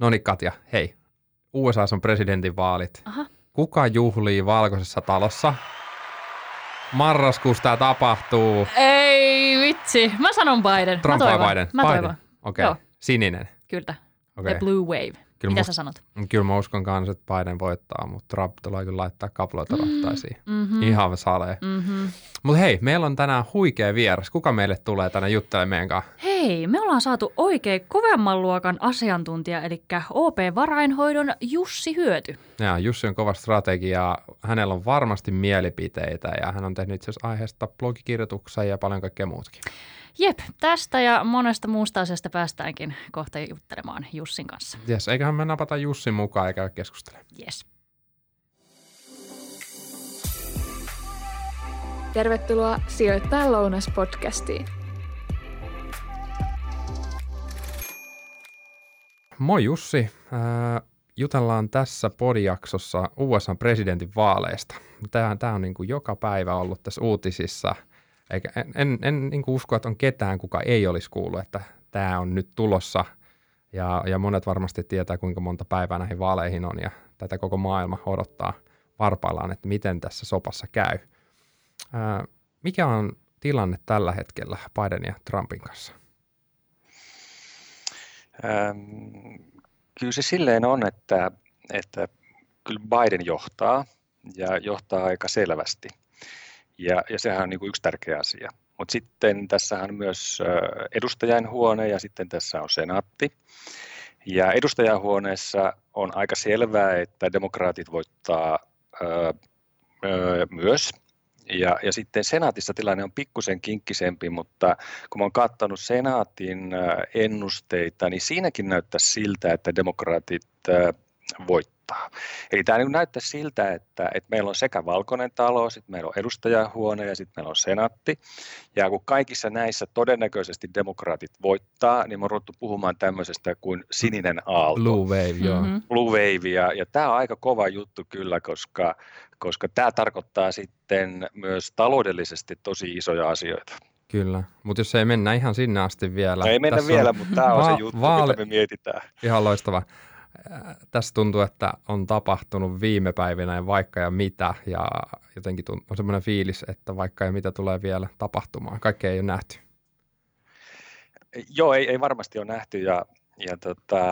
No niin Katja, hei. USA on presidentinvaalit. Aha. Kuka juhlii valkoisessa talossa? Marraskuussa tämä tapahtuu. Ei vitsi. Mä sanon Biden. Trump mä vai toivon. Biden? Mä Biden. Okei, Joo. okay. sininen. Kyllä. Okei. The blue wave. Kyllä Mitä musta- sä sanot? Kyllä mä uskon kanssa, että Biden voittaa, mutta Trump tulee kyllä laittaa kaploita rattaisiin. Mm-hmm. Ihan salee. Mm-hmm. Mutta hei, meillä on tänään huikea vieras. Kuka meille tulee tänne juttelemaan meidän kanssa? Hei, me ollaan saatu oikein kovemman luokan asiantuntija, eli OP-varainhoidon Jussi Hyöty. Ja Jussi on kova strategia, hänellä on varmasti mielipiteitä ja hän on tehnyt itse asiassa aiheesta blogikirjoituksia ja paljon kaikkea muutakin. Jep, tästä ja monesta muusta asiasta päästäänkin kohta juttelemaan Jussin kanssa. Jes, eiköhän me napata Jussin mukaan eikä keskustele. Yes. Tervetuloa Sijoittajan lounas-podcastiin. Moi Jussi, äh, jutellaan tässä podijaksossa USA presidentin vaaleista. Tämä on niin kuin joka päivä ollut tässä uutisissa, eikä en, en, en niin kuin usko, että on ketään, kuka ei olisi kuullut, että tämä on nyt tulossa. Ja, ja monet varmasti tietää, kuinka monta päivää näihin vaaleihin on ja tätä koko maailma odottaa varpaillaan, että miten tässä sopassa käy. Äh, mikä on tilanne tällä hetkellä Biden ja Trumpin kanssa? Ähm, kyllä se silleen on, että, että kyllä Biden johtaa ja johtaa aika selvästi. Ja, ja sehän on niin kuin yksi tärkeä asia. Mutta sitten tässä on myös edustajainhuone ja sitten tässä on senaatti. Ja edustajainhuoneessa on aika selvää, että demokraatit voittaa äh, äh, myös. Ja, ja sitten senaatissa tilanne on pikkusen kinkkisempi, mutta kun mä oon katsonut senaatin ennusteita, niin siinäkin näyttää siltä, että demokraatit voittaa. Eli tämä niin näyttää siltä, että, että meillä on sekä valkoinen talo, sitten meillä on edustajahuone ja sitten meillä on senaatti. Ja kun kaikissa näissä todennäköisesti demokraatit voittaa, niin me on ruvettu puhumaan tämmöisestä kuin sininen aalto. Blue Wave, joo. Mhm. Blue Wave, ja, ja tämä on aika kova juttu kyllä, koska, koska tämä tarkoittaa sitten myös taloudellisesti tosi isoja asioita. Kyllä, mutta jos ei mennä ihan sinne asti vielä. No ei mennä Tässä vielä, on mutta tämä on va- se juttu, vaali- mitä me mietitään. Ihan loistava. Tässä tuntuu, että on tapahtunut viime päivinä ja vaikka ja mitä, ja jotenkin on semmoinen fiilis, että vaikka ja mitä tulee vielä tapahtumaan. Kaikkea ei ole nähty. Joo, ei, ei varmasti ole nähty, ja, ja tota,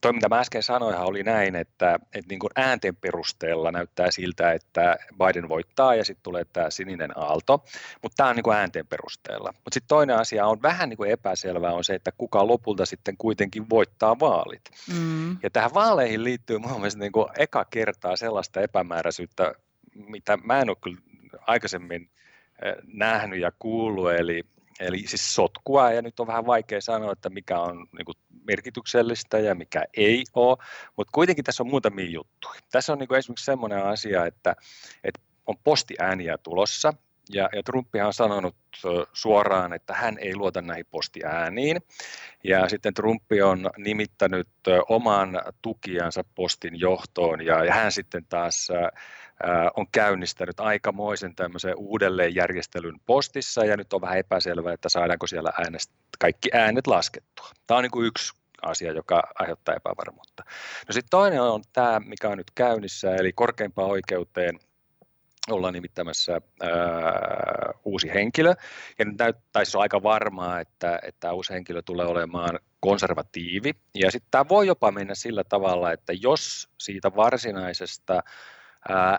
toi mitä mä äsken sanoinhan oli näin, että, että niin kuin äänten perusteella näyttää siltä, että Biden voittaa ja sitten tulee tämä sininen aalto, mutta tämä on niin kuin äänten perusteella. Mutta sitten toinen asia on vähän niin kuin epäselvää on se, että kuka lopulta sitten kuitenkin voittaa vaalit. Mm. Ja tähän vaaleihin liittyy mun mielestä niin kuin eka kertaa sellaista epämääräisyyttä, mitä mä en ole kyllä aikaisemmin nähnyt ja kuullut, eli, eli siis sotkua, ja nyt on vähän vaikea sanoa, että mikä on niin kuin merkityksellistä ja mikä ei ole, mutta kuitenkin tässä on muutamia juttuja. Tässä on niin kuin esimerkiksi semmoinen asia, että, että on postiääniä tulossa, ja, ja Trumpihan on sanonut suoraan, että hän ei luota näihin postiääniin. Ja sitten Trumpi on nimittänyt oman tukijansa postin johtoon ja, ja hän sitten taas on käynnistänyt aikamoisen tämmöisen uudelleenjärjestelyn postissa ja nyt on vähän epäselvää, että saadaanko siellä äänest, kaikki äänet laskettua. Tämä on niin kuin yksi asia, joka aiheuttaa epävarmuutta. No sitten toinen on tämä, mikä on nyt käynnissä, eli korkeimpaan oikeuteen ollaan nimittämässä ää, uusi henkilö. Ja nyt näyttää siis aika varmaa, että, että tämä uusi henkilö tulee olemaan konservatiivi. Ja sitten tämä voi jopa mennä sillä tavalla, että jos siitä varsinaisesta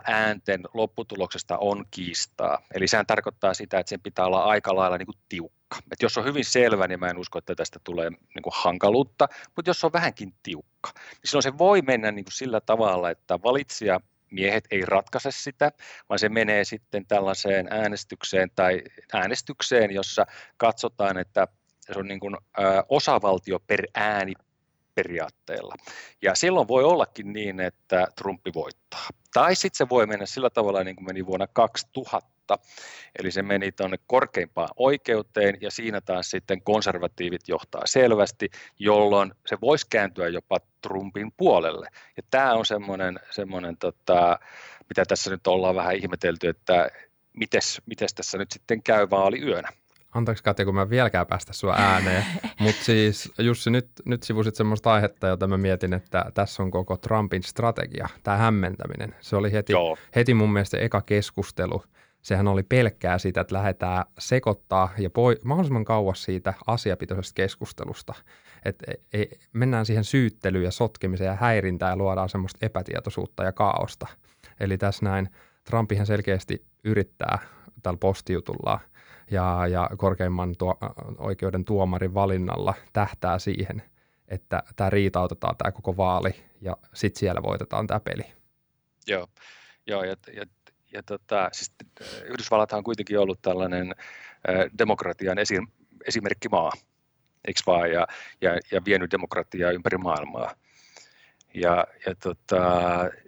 äänten lopputuloksesta on kiistaa, eli sehän tarkoittaa sitä, että sen pitää olla aika lailla niin kuin tiukka. Et jos on hyvin selvä, niin mä en usko, että tästä tulee niin kuin hankaluutta, mutta jos on vähänkin tiukka, niin silloin se voi mennä niin kuin sillä tavalla, että valitsija miehet ei ratkaise sitä, vaan se menee sitten tällaiseen äänestykseen tai äänestykseen, jossa katsotaan, että se on niin kuin, ä, osavaltio per ääni periaatteella. Ja silloin voi ollakin niin, että Trumpi voittaa. Tai sitten se voi mennä sillä tavalla, niin kuin meni vuonna 2000, eli se meni tuonne korkeimpaan oikeuteen, ja siinä taas sitten konservatiivit johtaa selvästi, jolloin se voisi kääntyä jopa Trumpin puolelle. Ja tämä on semmoinen, semmoinen tota, mitä tässä nyt ollaan vähän ihmetelty, että mites, mites tässä nyt sitten käy vaaliyönä. Anteeksi Katja, kun mä vieläkään päästä sua ääneen. Mutta siis Jussi, nyt, nyt sivusit semmoista aihetta, jota mä mietin, että tässä on koko Trumpin strategia, tämä hämmentäminen. Se oli heti, heti mun mielestä eka keskustelu. Sehän oli pelkkää sitä, että lähdetään sekoittaa ja poi, mahdollisimman kauas siitä asiapitoisesta keskustelusta. Että e, e, mennään siihen syyttelyyn ja sotkemiseen ja häirintään ja luodaan semmoista epätietoisuutta ja kaaosta. Eli tässä näin Trumpihan selkeästi yrittää tällä postijutullaan ja, ja korkeimman tuo, oikeuden tuomarin valinnalla tähtää siihen, että tämä riitautetaan tämä koko vaali ja sitten siellä voitetaan tämä peli. Joo, Joo ja, ja, ja tota, siis Yhdysvallathan on kuitenkin ollut tällainen demokratian esi, esimerkkimaa, eikö vaan, ja, ja, ja vienyt demokratiaa ympäri maailmaa. Ja, ja tota,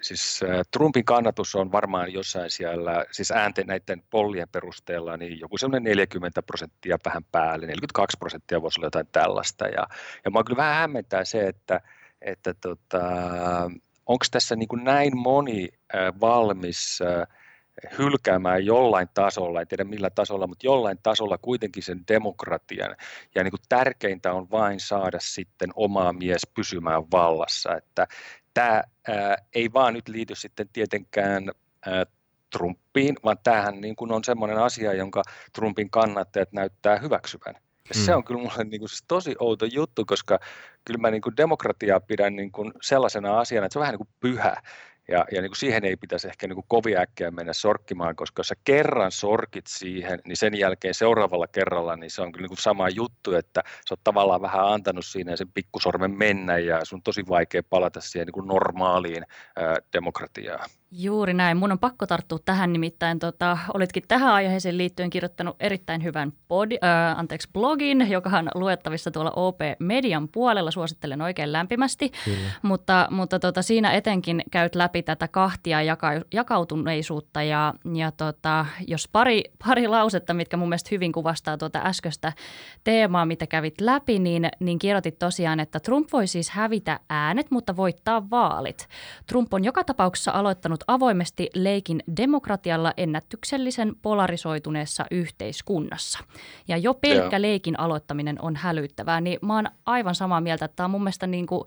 siis Trumpin kannatus on varmaan jossain siellä, siis äänten näiden pollien perusteella, niin joku semmoinen 40 prosenttia vähän päälle, 42 prosenttia voisi olla jotain tällaista. Ja, ja mä kyllä vähän hämmentää se, että, että tota, onko tässä niin kuin näin moni valmis hylkäämään jollain tasolla, en tiedä millä tasolla, mutta jollain tasolla kuitenkin sen demokratian. Ja niin kuin tärkeintä on vain saada sitten omaa mies pysymään vallassa. Että tämä ää, ei vaan nyt liity sitten tietenkään ää, Trumpiin, vaan tämähän niin kuin on semmoinen asia, jonka Trumpin kannattajat näyttää hyväksyvän. Ja se mm. on kyllä mulle niin kuin siis tosi outo juttu, koska kyllä mä niin kuin demokratiaa pidän niin kuin sellaisena asiana, että se on vähän niin kuin pyhä. Ja, ja niin kuin siihen ei pitäisi ehkä niin kuin kovin äkkiä mennä sorkkimaan, koska jos sä kerran sorkit siihen, niin sen jälkeen seuraavalla kerralla niin se on kyllä niin kuin sama juttu, että sä oot tavallaan vähän antanut siinä sen pikkusormen mennä ja sun on tosi vaikea palata siihen niin kuin normaaliin ää, demokratiaan. Juuri näin. Mun on pakko tarttua tähän nimittäin. Tota, olitkin tähän aiheeseen liittyen kirjoittanut erittäin hyvän body, äh, anteeksi, blogin, joka on luettavissa tuolla OP Median puolella. Suosittelen oikein lämpimästi. Kyllä. Mutta, mutta tota, siinä etenkin käyt läpi tätä kahtia jaka, jakautuneisuutta. Ja, ja tota, jos pari, pari lausetta, mitkä mun mielestä hyvin kuvastaa tuota äskeistä teemaa, mitä kävit läpi, niin, niin kirjoitit tosiaan, että Trump voi siis hävitä äänet, mutta voittaa vaalit. Trump on joka tapauksessa aloittanut avoimesti leikin demokratialla ennätyksellisen polarisoituneessa yhteiskunnassa. Ja jo pelkkä Joo. leikin aloittaminen on hälyttävää, niin mä oon aivan samaa mieltä, että tämä on mun mielestä niin kuin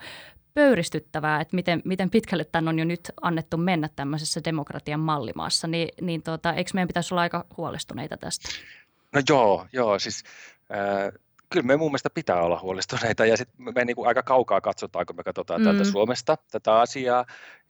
pöyristyttävää, että miten, miten pitkälle tämän on jo nyt annettu mennä tämmöisessä demokratian mallimaassa, niin, niin tuota, eikö meidän pitäisi olla aika huolestuneita tästä? No joo, joo siis äh, kyllä me mun mielestä pitää olla huolestuneita ja sitten me, me niin kuin aika kaukaa katsotaan, kun me katsotaan mm. täältä Suomesta tätä asiaa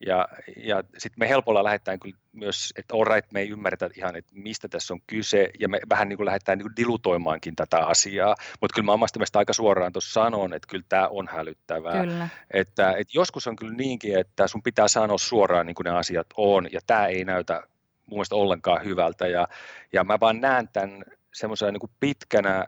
ja, ja sitten me helpolla lähdetään kyllä myös, että all right, me ei ymmärretä ihan, että mistä tässä on kyse ja me vähän niin kuin lähdetään niin kuin dilutoimaankin tätä asiaa, mutta kyllä mä omasta mielestä aika suoraan tuossa sanon, että kyllä tämä on hälyttävää. Kyllä. Että, että joskus on kyllä niinkin, että sun pitää sanoa suoraan niin kuin ne asiat on ja tämä ei näytä mun mielestä ollenkaan hyvältä ja, ja mä vaan näen tämän semmoisena niin pitkänä,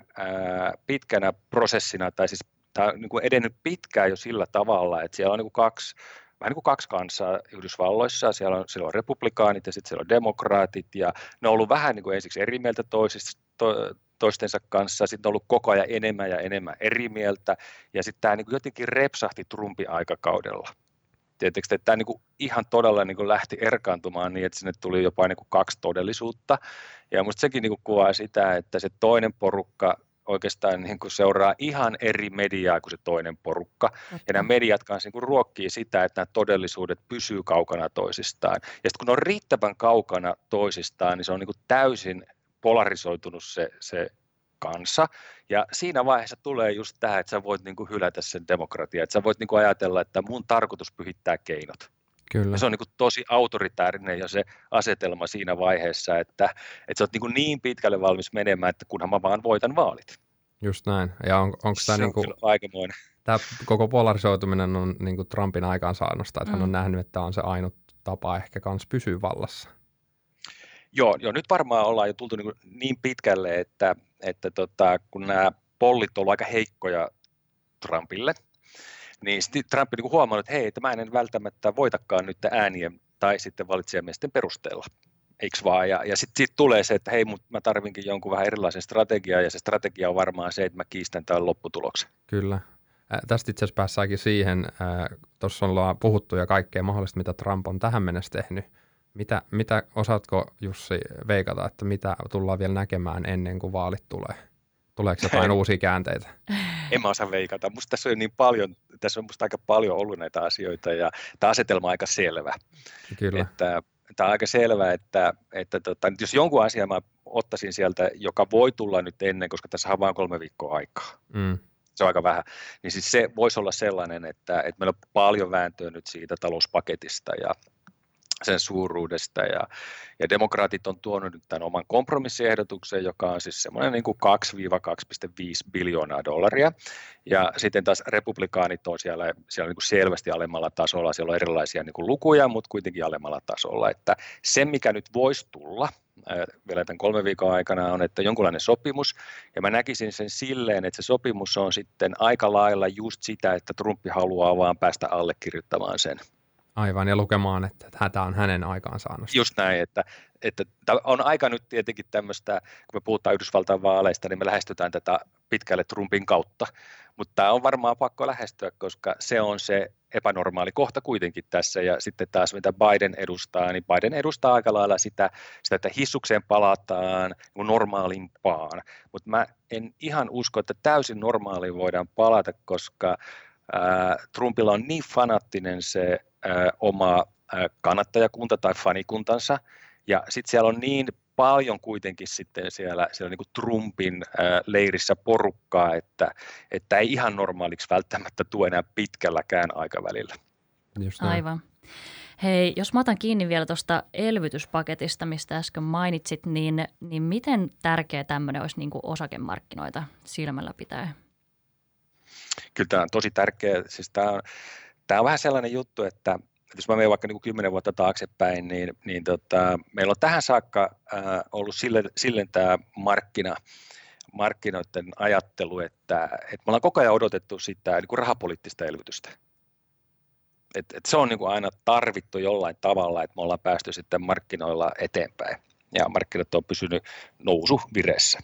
pitkänä prosessina, tai siis tämä on niin kuin edennyt pitkään jo sillä tavalla, että siellä on niin kuin kaksi, vähän niin kuin kaksi kansaa Yhdysvalloissa, siellä on, siellä on republikaanit ja sitten siellä on demokraatit, ja ne on ollut vähän niin kuin ensiksi eri mieltä toisista, to, toistensa kanssa, sitten on ollut koko ajan enemmän ja enemmän eri mieltä, ja sitten tämä niin kuin jotenkin repsahti Trumpin aikakaudella tietysti, että tämä niin kuin ihan todella niin kuin lähti erkaantumaan niin, että sinne tuli jopa niin kuin kaksi todellisuutta. Ja minusta sekin niin kuin kuvaa sitä, että se toinen porukka oikeastaan niin kuin seuraa ihan eri mediaa kuin se toinen porukka. Okay. Ja nämä mediat kanssa niin kuin ruokkii sitä, että nämä todellisuudet pysyy kaukana toisistaan. Ja sitten kun ne on riittävän kaukana toisistaan, niin se on niin kuin täysin polarisoitunut se, se kanssa. Ja siinä vaiheessa tulee just tämä, että sä voit niin kuin hylätä sen demokratian, että sä voit niin kuin ajatella, että mun tarkoitus pyhittää keinot. Kyllä. Ja se on niin kuin tosi autoritäärinen jo se asetelma siinä vaiheessa, että, että sä oot niin, kuin niin pitkälle valmis menemään, että kunhan mä vaan voitan vaalit. Just näin. Ja on, onko tämä niin kuin. Tämä koko polarisoituminen on niin kuin Trumpin aikaansaannosta, että mm. hän on mm. nähnyt, että tämä on se ainut tapa ehkä kans pysyä vallassa. Joo, joo, nyt varmaan ollaan jo tultu niin, niin pitkälle, että, että tota, kun nämä pollit ovat aika heikkoja Trumpille, niin sitten Trump niin huomannut, että hei, että mä en välttämättä voitakaan nyt äänien tai sitten valitsijamiesten perusteella. Eikö vaan? Ja, ja sitten sit tulee se, että hei, mutta mä tarvinkin jonkun vähän erilaisen strategiaa, ja se strategia on varmaan se, että mä kiistän tämän lopputuloksen. Kyllä. Äh, tästä itse asiassa päässäänkin siihen, äh, tuossa ollaan puhuttu ja kaikkea mahdollista, mitä Trump on tähän mennessä tehnyt, mitä, mitä osaatko Jussi veikata, että mitä tullaan vielä näkemään ennen kuin vaalit tulee? Tuleeko jotain uusia käänteitä? En mä osaa veikata. Musta tässä on niin paljon, tässä on musta aika paljon ollut näitä asioita ja tämä asetelma on aika selvä. Kyllä. Että, tämä on aika selvä, että, että tota, jos jonkun asian mä ottaisin sieltä, joka voi tulla nyt ennen, koska tässä on vain kolme viikkoa aikaa. Mm. Se on aika vähän. Niin siis se voisi olla sellainen, että, että meillä on paljon vääntöä nyt siitä talouspaketista ja, sen suuruudesta. Ja, ja demokraatit on tuonut nyt tämän oman kompromissiehdotuksen, joka on siis semmoinen niin kuin 2-2,5 biljoonaa dollaria. Ja sitten taas republikaanit on siellä, siellä niin kuin selvästi alemmalla tasolla, siellä on erilaisia niin kuin lukuja, mutta kuitenkin alemmalla tasolla, että se mikä nyt voisi tulla, vielä tämän kolmen viikon aikana on, että jonkunlainen sopimus, ja mä näkisin sen silleen, että se sopimus on sitten aika lailla just sitä, että Trumpi haluaa vaan päästä allekirjoittamaan sen Aivan, ja lukemaan, että tämä on hänen aikaansaannosta. Just näin, että, että on aika nyt tietenkin tämmöistä, kun me puhutaan Yhdysvaltain vaaleista, niin me lähestytään tätä pitkälle Trumpin kautta, mutta tämä on varmaan pakko lähestyä, koska se on se epänormaali kohta kuitenkin tässä, ja sitten taas mitä Biden edustaa, niin Biden edustaa aika lailla sitä, sitä että hissukseen palataan niin normaalimpaan, mutta mä en ihan usko, että täysin normaaliin voidaan palata, koska ää, Trumpilla on niin fanattinen se oma kannattajakunta tai fanikuntansa, ja sitten siellä on niin paljon kuitenkin sitten siellä, siellä niin kuin Trumpin leirissä porukkaa, että, että ei ihan normaaliksi välttämättä tule enää pitkälläkään aikavälillä. Just Aivan. Hei, jos mä otan kiinni vielä tuosta elvytyspaketista, mistä äsken mainitsit, niin, niin miten tärkeä tämmöinen olisi niin kuin osakemarkkinoita silmällä pitää? Kyllä tämä on tosi tärkeä. Siis tämä on, tämä on vähän sellainen juttu, että jos mä menen vaikka niin kuin kymmenen vuotta taaksepäin, niin, niin tota, meillä on tähän saakka äh, ollut sille, sille tämä markkina, markkinoiden ajattelu, että, että me ollaan koko ajan odotettu sitä niin kuin rahapoliittista elvytystä. Et, et se on niin kuin aina tarvittu jollain tavalla, että me ollaan päästy sitten markkinoilla eteenpäin ja markkinat on pysynyt nousu viressä.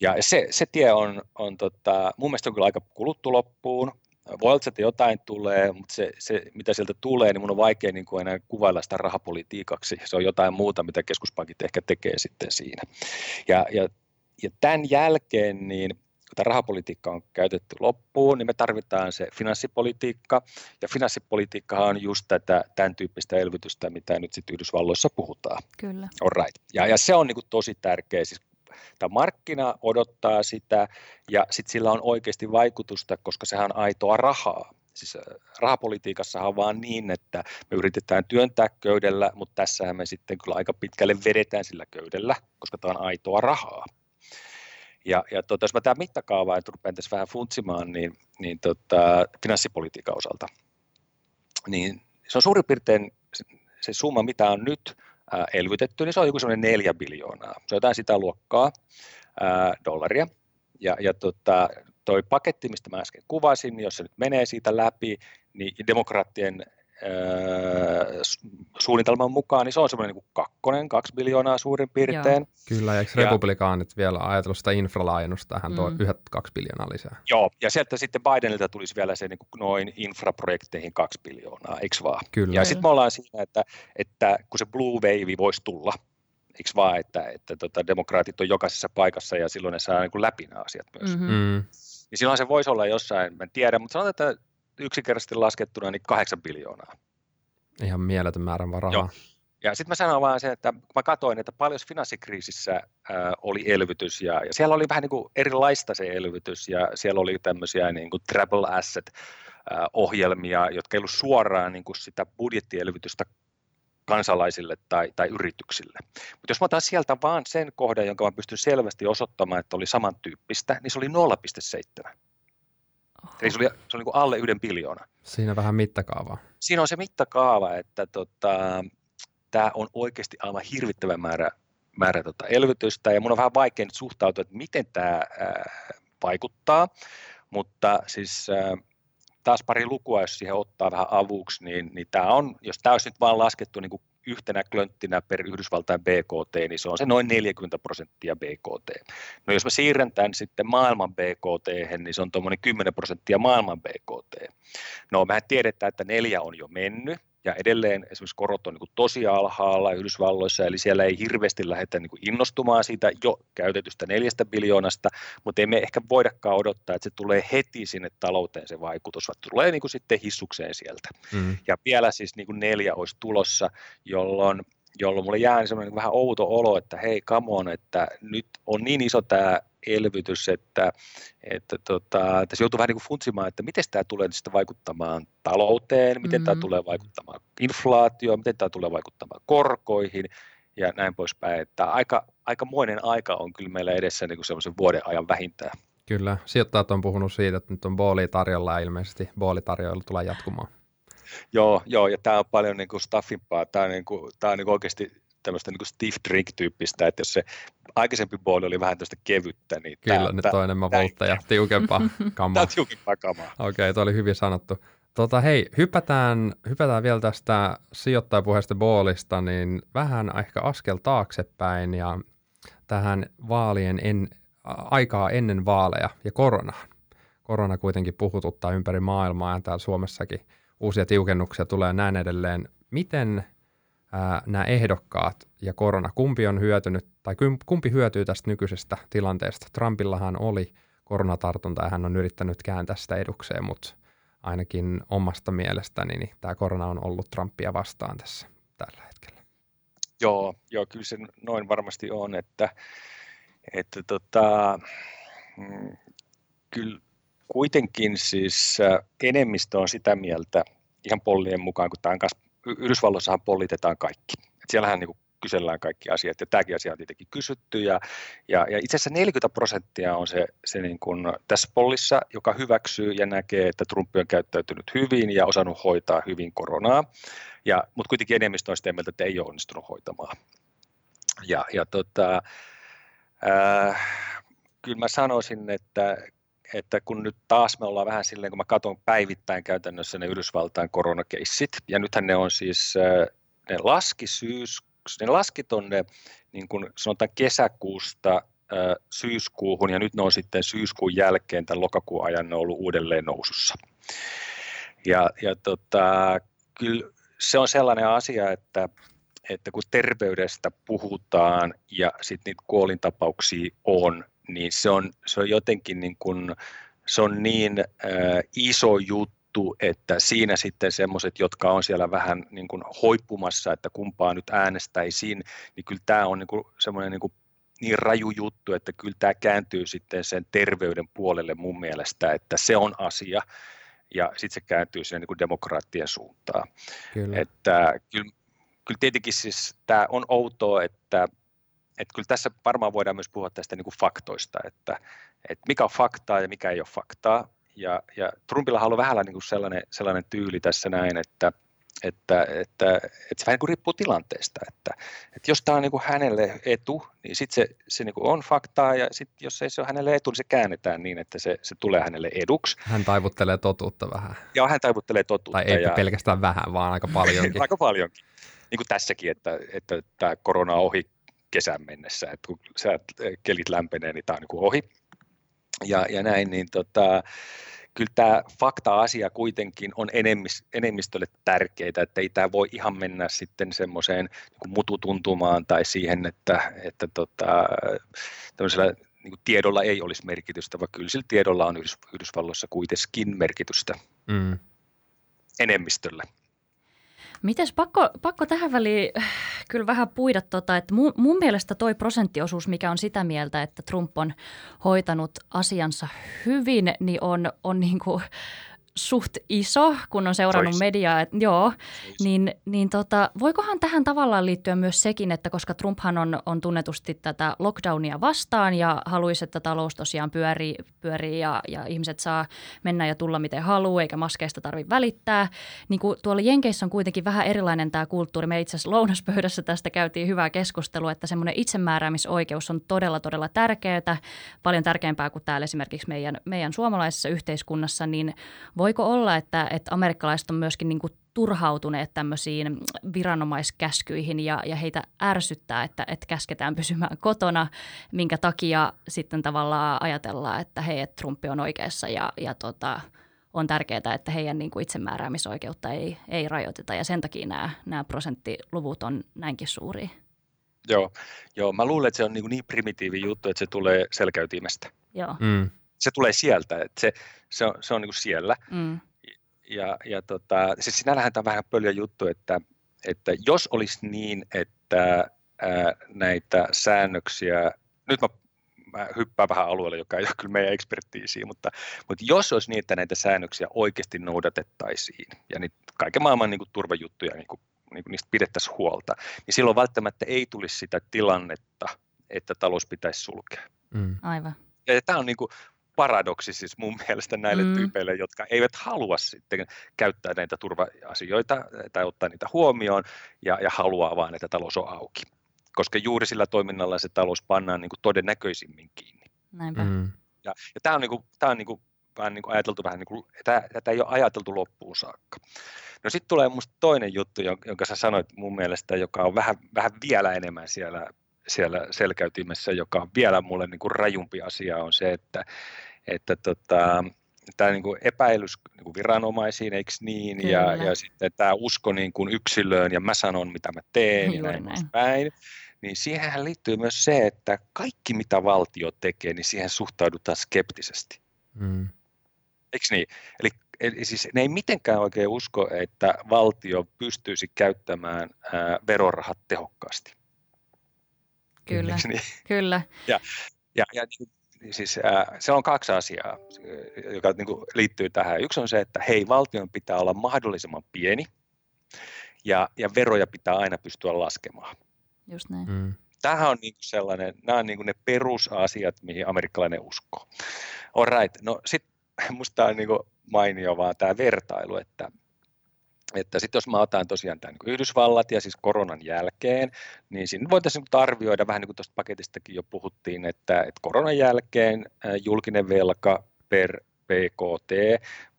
Ja se, se tie on, on tota, mun mielestä on kyllä aika kuluttu loppuun. Voi olla, että jotain tulee, mutta se, se, mitä sieltä tulee, niin mun on vaikea niin kuin enää kuvailla sitä rahapolitiikaksi. Se on jotain muuta, mitä keskuspankit ehkä tekee sitten siinä. Ja, ja, ja tämän jälkeen, niin kun tämä rahapolitiikka on käytetty loppuun, niin me tarvitaan se finanssipolitiikka. Ja finanssipolitiikka on just tätä, tämän tyyppistä elvytystä, mitä nyt sitten Yhdysvalloissa puhutaan. Kyllä. right. Ja, ja se on niin kuin tosi tärkeä. Siis Tämä markkina odottaa sitä ja sitten sillä on oikeasti vaikutusta, koska sehän on aitoa rahaa. Siis äh, rahapolitiikassahan on vaan niin, että me yritetään työntää köydellä, mutta tässähän me sitten kyllä aika pitkälle vedetään sillä köydellä, koska tämä on aitoa rahaa. Ja, ja tota, jos mä tämä mittakaava että rupean tässä vähän funtsimaan, niin, niin tota, finanssipolitiikan osalta, niin se on suurin piirtein se, summa, mitä on nyt elvytetty, niin se on joku semmoinen neljä biljoonaa. Se on jotain sitä luokkaa ää, dollaria. Ja, ja tota, toi paketti, mistä mä äsken kuvasin, niin jos se nyt menee siitä läpi, niin demokraattien suunnitelman mukaan, niin se on semmoinen niin kakkonen, kaksi biljoonaa suurin piirtein. Joo. Kyllä, ja eikö republikaanit vielä ajatellut sitä infralaajennusta tähän tuo mm. yhdet kaksi biljoonaa lisää? Joo, ja sieltä sitten Bidenilta tulisi vielä se niin kuin noin infraprojekteihin kaksi biljoonaa, eikö vaan? Kyllä. Ja sitten me ollaan siinä, että, että kun se blue wave voisi tulla, eikö vaan, että, että tota, demokraatit on jokaisessa paikassa ja silloin ne saa niin kuin läpi nämä asiat myös. Mm-hmm. Mm. Niin silloin se voisi olla jossain, mä en tiedä, mutta sanotaan, että yksinkertaisesti laskettuna niin kahdeksan biljoonaa. Ihan mieletön määrän varaa. Joo. Ja sitten mä sanon vaan sen, että mä katsoin, että paljon finanssikriisissä äh, oli elvytys ja, ja siellä oli vähän niin kuin erilaista se elvytys ja siellä oli tämmöisiä niin kuin travel asset äh, ohjelmia, jotka ei ollut suoraan niin kuin sitä budjettielvytystä kansalaisille tai, tai yrityksille. Mutta jos mä otan sieltä vaan sen kohdan, jonka mä pystyn selvästi osoittamaan, että oli samantyyppistä, niin se oli 0,7. Eli se oli, se oli niin alle yhden biljoona. Siinä vähän mittakaavaa. Siinä on se mittakaava, että tota, tämä on oikeasti aivan hirvittävä määrä, määrä tota elvytystä, ja mun on vähän vaikea nyt suhtautua, että miten tämä vaikuttaa, mutta siis ää, taas pari lukua, jos siihen ottaa vähän avuksi, niin, niin tämä on, jos tämä olisi nyt vaan laskettu niin kuin yhtenä klönttinä per Yhdysvaltain BKT, niin se on se noin 40 prosenttia BKT. No jos mä siirrän tämän sitten maailman BKT, niin se on tuommoinen 10 prosenttia maailman BKT. No mehän tiedetään, että neljä on jo mennyt, ja edelleen esimerkiksi korot on niin tosi alhaalla Yhdysvalloissa, eli siellä ei hirveästi lähdetä niin innostumaan siitä jo käytetystä neljästä biljoonasta, mutta emme ehkä voidakaan odottaa, että se tulee heti sinne talouteen se vaikutus, vaan tulee niin kuin sitten hissukseen sieltä. Mm. Ja vielä siis niin kuin neljä olisi tulossa, jolloin jolloin mulle jää semmoinen vähän outo olo, että hei, come on, että nyt on niin iso tämä elvytys, että, että tota, tässä joutuu vähän niin kuin funtsimaan, että miten tämä tulee sitten vaikuttamaan talouteen, miten mm-hmm. tämä tulee vaikuttamaan inflaatioon, miten tämä tulee vaikuttamaan korkoihin ja näin poispäin. Että aika, aikamoinen aika on kyllä meillä edessä niin kuin semmoisen vuoden ajan vähintään. Kyllä, sijoittajat on puhunut siitä, että nyt on booli tarjolla ja ilmeisesti boolitarjoilla tulee jatkumaan. Joo, joo, ja tämä on paljon niin kuin staffimpaa. Tämä on, niin kuin, tämä on niin kuin oikeasti tämmöistä niin stiff drink-tyyppistä, että jos se aikaisempi booli oli vähän tästä kevyttä, niin Kyllä, tämä, nyt on enemmän voltteja, tiukempaa kamaa. Tämä on tiukempaa kamaa. Okei, okay, tuo oli hyvin sanottu. Tota, hei, hypätään, hypätään vielä tästä sijoittajapuheesta boolista, niin vähän ehkä askel taaksepäin ja tähän vaalien en, aikaa ennen vaaleja ja koronaan. Korona kuitenkin puhututtaa ympäri maailmaa ja täällä Suomessakin uusia tiukennuksia tulee näin edelleen. Miten ää, nämä ehdokkaat ja korona, kumpi on hyötynyt tai kumpi hyötyy tästä nykyisestä tilanteesta? Trumpillahan oli koronatartunta ja hän on yrittänyt kääntää sitä edukseen, mutta ainakin omasta mielestäni niin tämä korona on ollut Trumpia vastaan tässä tällä hetkellä. Joo, joo kyllä se noin varmasti on, että, että tota, mm, kyllä kuitenkin siis enemmistö on sitä mieltä ihan pollien mukaan, kun tämän kanssa, Yhdysvalloissahan pollitetaan kaikki. Et siellähän niin kysellään kaikki asiat, ja tämäkin asia on tietenkin kysytty, ja, ja, ja itse asiassa 40 prosenttia on se, se niin kuin tässä pollissa, joka hyväksyy ja näkee, että Trump on käyttäytynyt hyvin ja osannut hoitaa hyvin koronaa, ja, mutta kuitenkin enemmistö on sitä mieltä, että ei ole onnistunut hoitamaan. Ja, ja tota, äh, kyllä mä sanoisin, että että kun nyt taas me ollaan vähän silleen, kun mä katson päivittäin käytännössä ne Yhdysvaltain koronakeissit, ja nythän ne on siis, äh, ne laski syys, ne laski tonne niin kuin sanotaan kesäkuusta äh, syyskuuhun, ja nyt ne on sitten syyskuun jälkeen tämän lokakuun ajan ne on ollut uudelleen nousussa. Ja, ja tota, kyllä se on sellainen asia, että, että kun terveydestä puhutaan ja sitten niitä kuolintapauksia on, niin se on, se on jotenkin niin kuin, se on niin äh, iso juttu, että siinä sitten semmoiset, jotka on siellä vähän niin kuin hoippumassa, että kumpaa nyt äänestäisiin, niin kyllä tämä on niin kuin semmoinen niin kuin niin raju juttu, että kyllä tämä kääntyy sitten sen terveyden puolelle mun mielestä, että se on asia, ja sitten se kääntyy sinne niin kuin demokraattien suuntaan. Kyllä. Että kyllä, kyllä tietenkin siis tämä on outoa, että että kyllä tässä varmaan voidaan myös puhua tästä niin kuin faktoista, että, että mikä on faktaa ja mikä ei ole faktaa. Ja, ja Trumpilla on ollut vähän niin kuin sellainen, sellainen tyyli tässä näin, että, että, että, että se vähän niin kuin riippuu tilanteesta, että, että jos tämä on niin kuin hänelle etu, niin sitten se, se niin kuin on faktaa, ja sitten jos ei se ole hänelle etu, niin se käännetään niin, että se, se tulee hänelle eduksi. Hän taivuttelee totuutta vähän. Joo, hän taivuttelee totuutta. Tai ei ja... pelkästään vähän, vaan aika paljonkin. aika paljonkin. Niin kuin tässäkin, että, että tämä korona on ohi kesän mennessä, että kun sä kelit lämpenee, niin tämä on niin ohi. Ja, ja näin, niin tota, kyllä tämä fakta-asia kuitenkin on enemmistölle tärkeää, että ei tämä voi ihan mennä sitten semmoiseen niin mututuntumaan tai siihen, että, että tota, tämmöisellä niin kuin tiedolla ei olisi merkitystä, vaan kyllä sillä tiedolla on Yhdysvalloissa kuitenkin merkitystä mm. enemmistölle. Mites pakko, pakko tähän väliin kyllä vähän puida, tota, että mun, mun mielestä toi prosenttiosuus, mikä on sitä mieltä, että Trump on hoitanut asiansa hyvin, niin on, on niin kuin suht iso, kun on seurannut Sois. mediaa, että joo, niin, niin tota, voikohan tähän tavallaan liittyä myös sekin, että koska Trumphan on, on tunnetusti tätä lockdownia vastaan ja haluaisi, että talous tosiaan pyörii, pyörii ja, ja ihmiset saa mennä ja tulla miten haluaa, eikä maskeista tarvitse välittää, niin kuin tuolla Jenkeissä on kuitenkin vähän erilainen tämä kulttuuri. Me itse asiassa lounaspöydässä tästä käytiin hyvää keskustelua, että semmoinen itsemääräämisoikeus on todella, todella tärkeää, paljon tärkeämpää kuin täällä esimerkiksi meidän, meidän suomalaisessa yhteiskunnassa, niin voi voiko olla, että, että amerikkalaiset on myöskin niin kuin turhautuneet tämmöisiin viranomaiskäskyihin ja, ja heitä ärsyttää, että, että käsketään pysymään kotona, minkä takia sitten tavallaan ajatellaan, että hei, että Trumpi on oikeassa ja, ja tota, on tärkeää, että heidän niin kuin itsemääräämisoikeutta ei, ei rajoiteta ja sen takia nämä, nämä prosenttiluvut on näinkin suuria. Joo, joo, mä luulen, että se on niin, niin primitiivi juttu, että se tulee selkäytimestä. Joo. Mm. Se tulee sieltä, että se, se on, se on niin kuin siellä. Mm. Ja, ja tota, siis sinällähän tämä on vähän pöljä juttu, että, että jos olisi niin, että ää, näitä säännöksiä, nyt mä, mä hyppään vähän alueelle, joka ei ole kyllä meidän ekspertiisiä, mutta, mutta jos olisi niin, että näitä säännöksiä oikeasti noudatettaisiin ja niitä kaiken maailman niin kuin, turvajuttuja niin kuin, niin kuin niistä pidettäisiin huolta, niin silloin välttämättä ei tulisi sitä tilannetta, että talous pitäisi sulkea. Mm. Aivan. Ja tämä on niin kuin paradoksi siis mun mielestä näille Mm. tyypeille, jotka eivät halua sitten käyttää näitä turva-asioita tai ottaa niitä huomioon ja, ja haluaa vaan, että talous on auki. Koska juuri sillä toiminnalla se talous pannaan niin kuin todennäköisimmin kiinni. Näinpä. Mm. Ja, ja tämä on, niin kuin, tämä on niin kuin, vähän niin kuin ajateltu vähän niin kuin, tämä, tätä ei ole ajateltu loppuun saakka. No sitten tulee musta toinen juttu, jon- jonka sä sanoit mun mielestä, joka on vähän, vähän vielä enemmän siellä, siellä selkäytimessä, joka on vielä mulle niin kuin rajumpi asia, on se, että, että tota, tämä niin kuin epäilys niin kuin viranomaisiin, eikö niin, ja, Kyllä. ja sitten tämä usko niin kuin yksilöön, ja mä sanon, mitä mä teen, ja Juuri näin näin. päin. Niin siihenhän liittyy myös se, että kaikki mitä valtio tekee, niin siihen suhtaudutaan skeptisesti. Mm. Eikö niin? Eli, eli siis ne ei mitenkään oikein usko, että valtio pystyisi käyttämään ää, verorahat tehokkaasti. Kyllä, niin? kyllä. Ja, ja niin, niin siis, ää, se on kaksi asiaa, joka niin kuin liittyy tähän. Yksi on se, että hei, valtion pitää olla mahdollisimman pieni ja, ja veroja pitää aina pystyä laskemaan. Just näin. Mm. Tämähän on niin kuin sellainen, nämä on niin kuin ne perusasiat, mihin amerikkalainen uskoo. All right. No sitten musta on niin kuin mainio vaan tämä vertailu, että, että sitten jos mä otan tosiaan tämän niin Yhdysvallat ja siis koronan jälkeen, niin siinä voitaisiin niin arvioida, vähän niin kuin tuosta paketistakin jo puhuttiin, että, että koronan jälkeen julkinen velka per PKT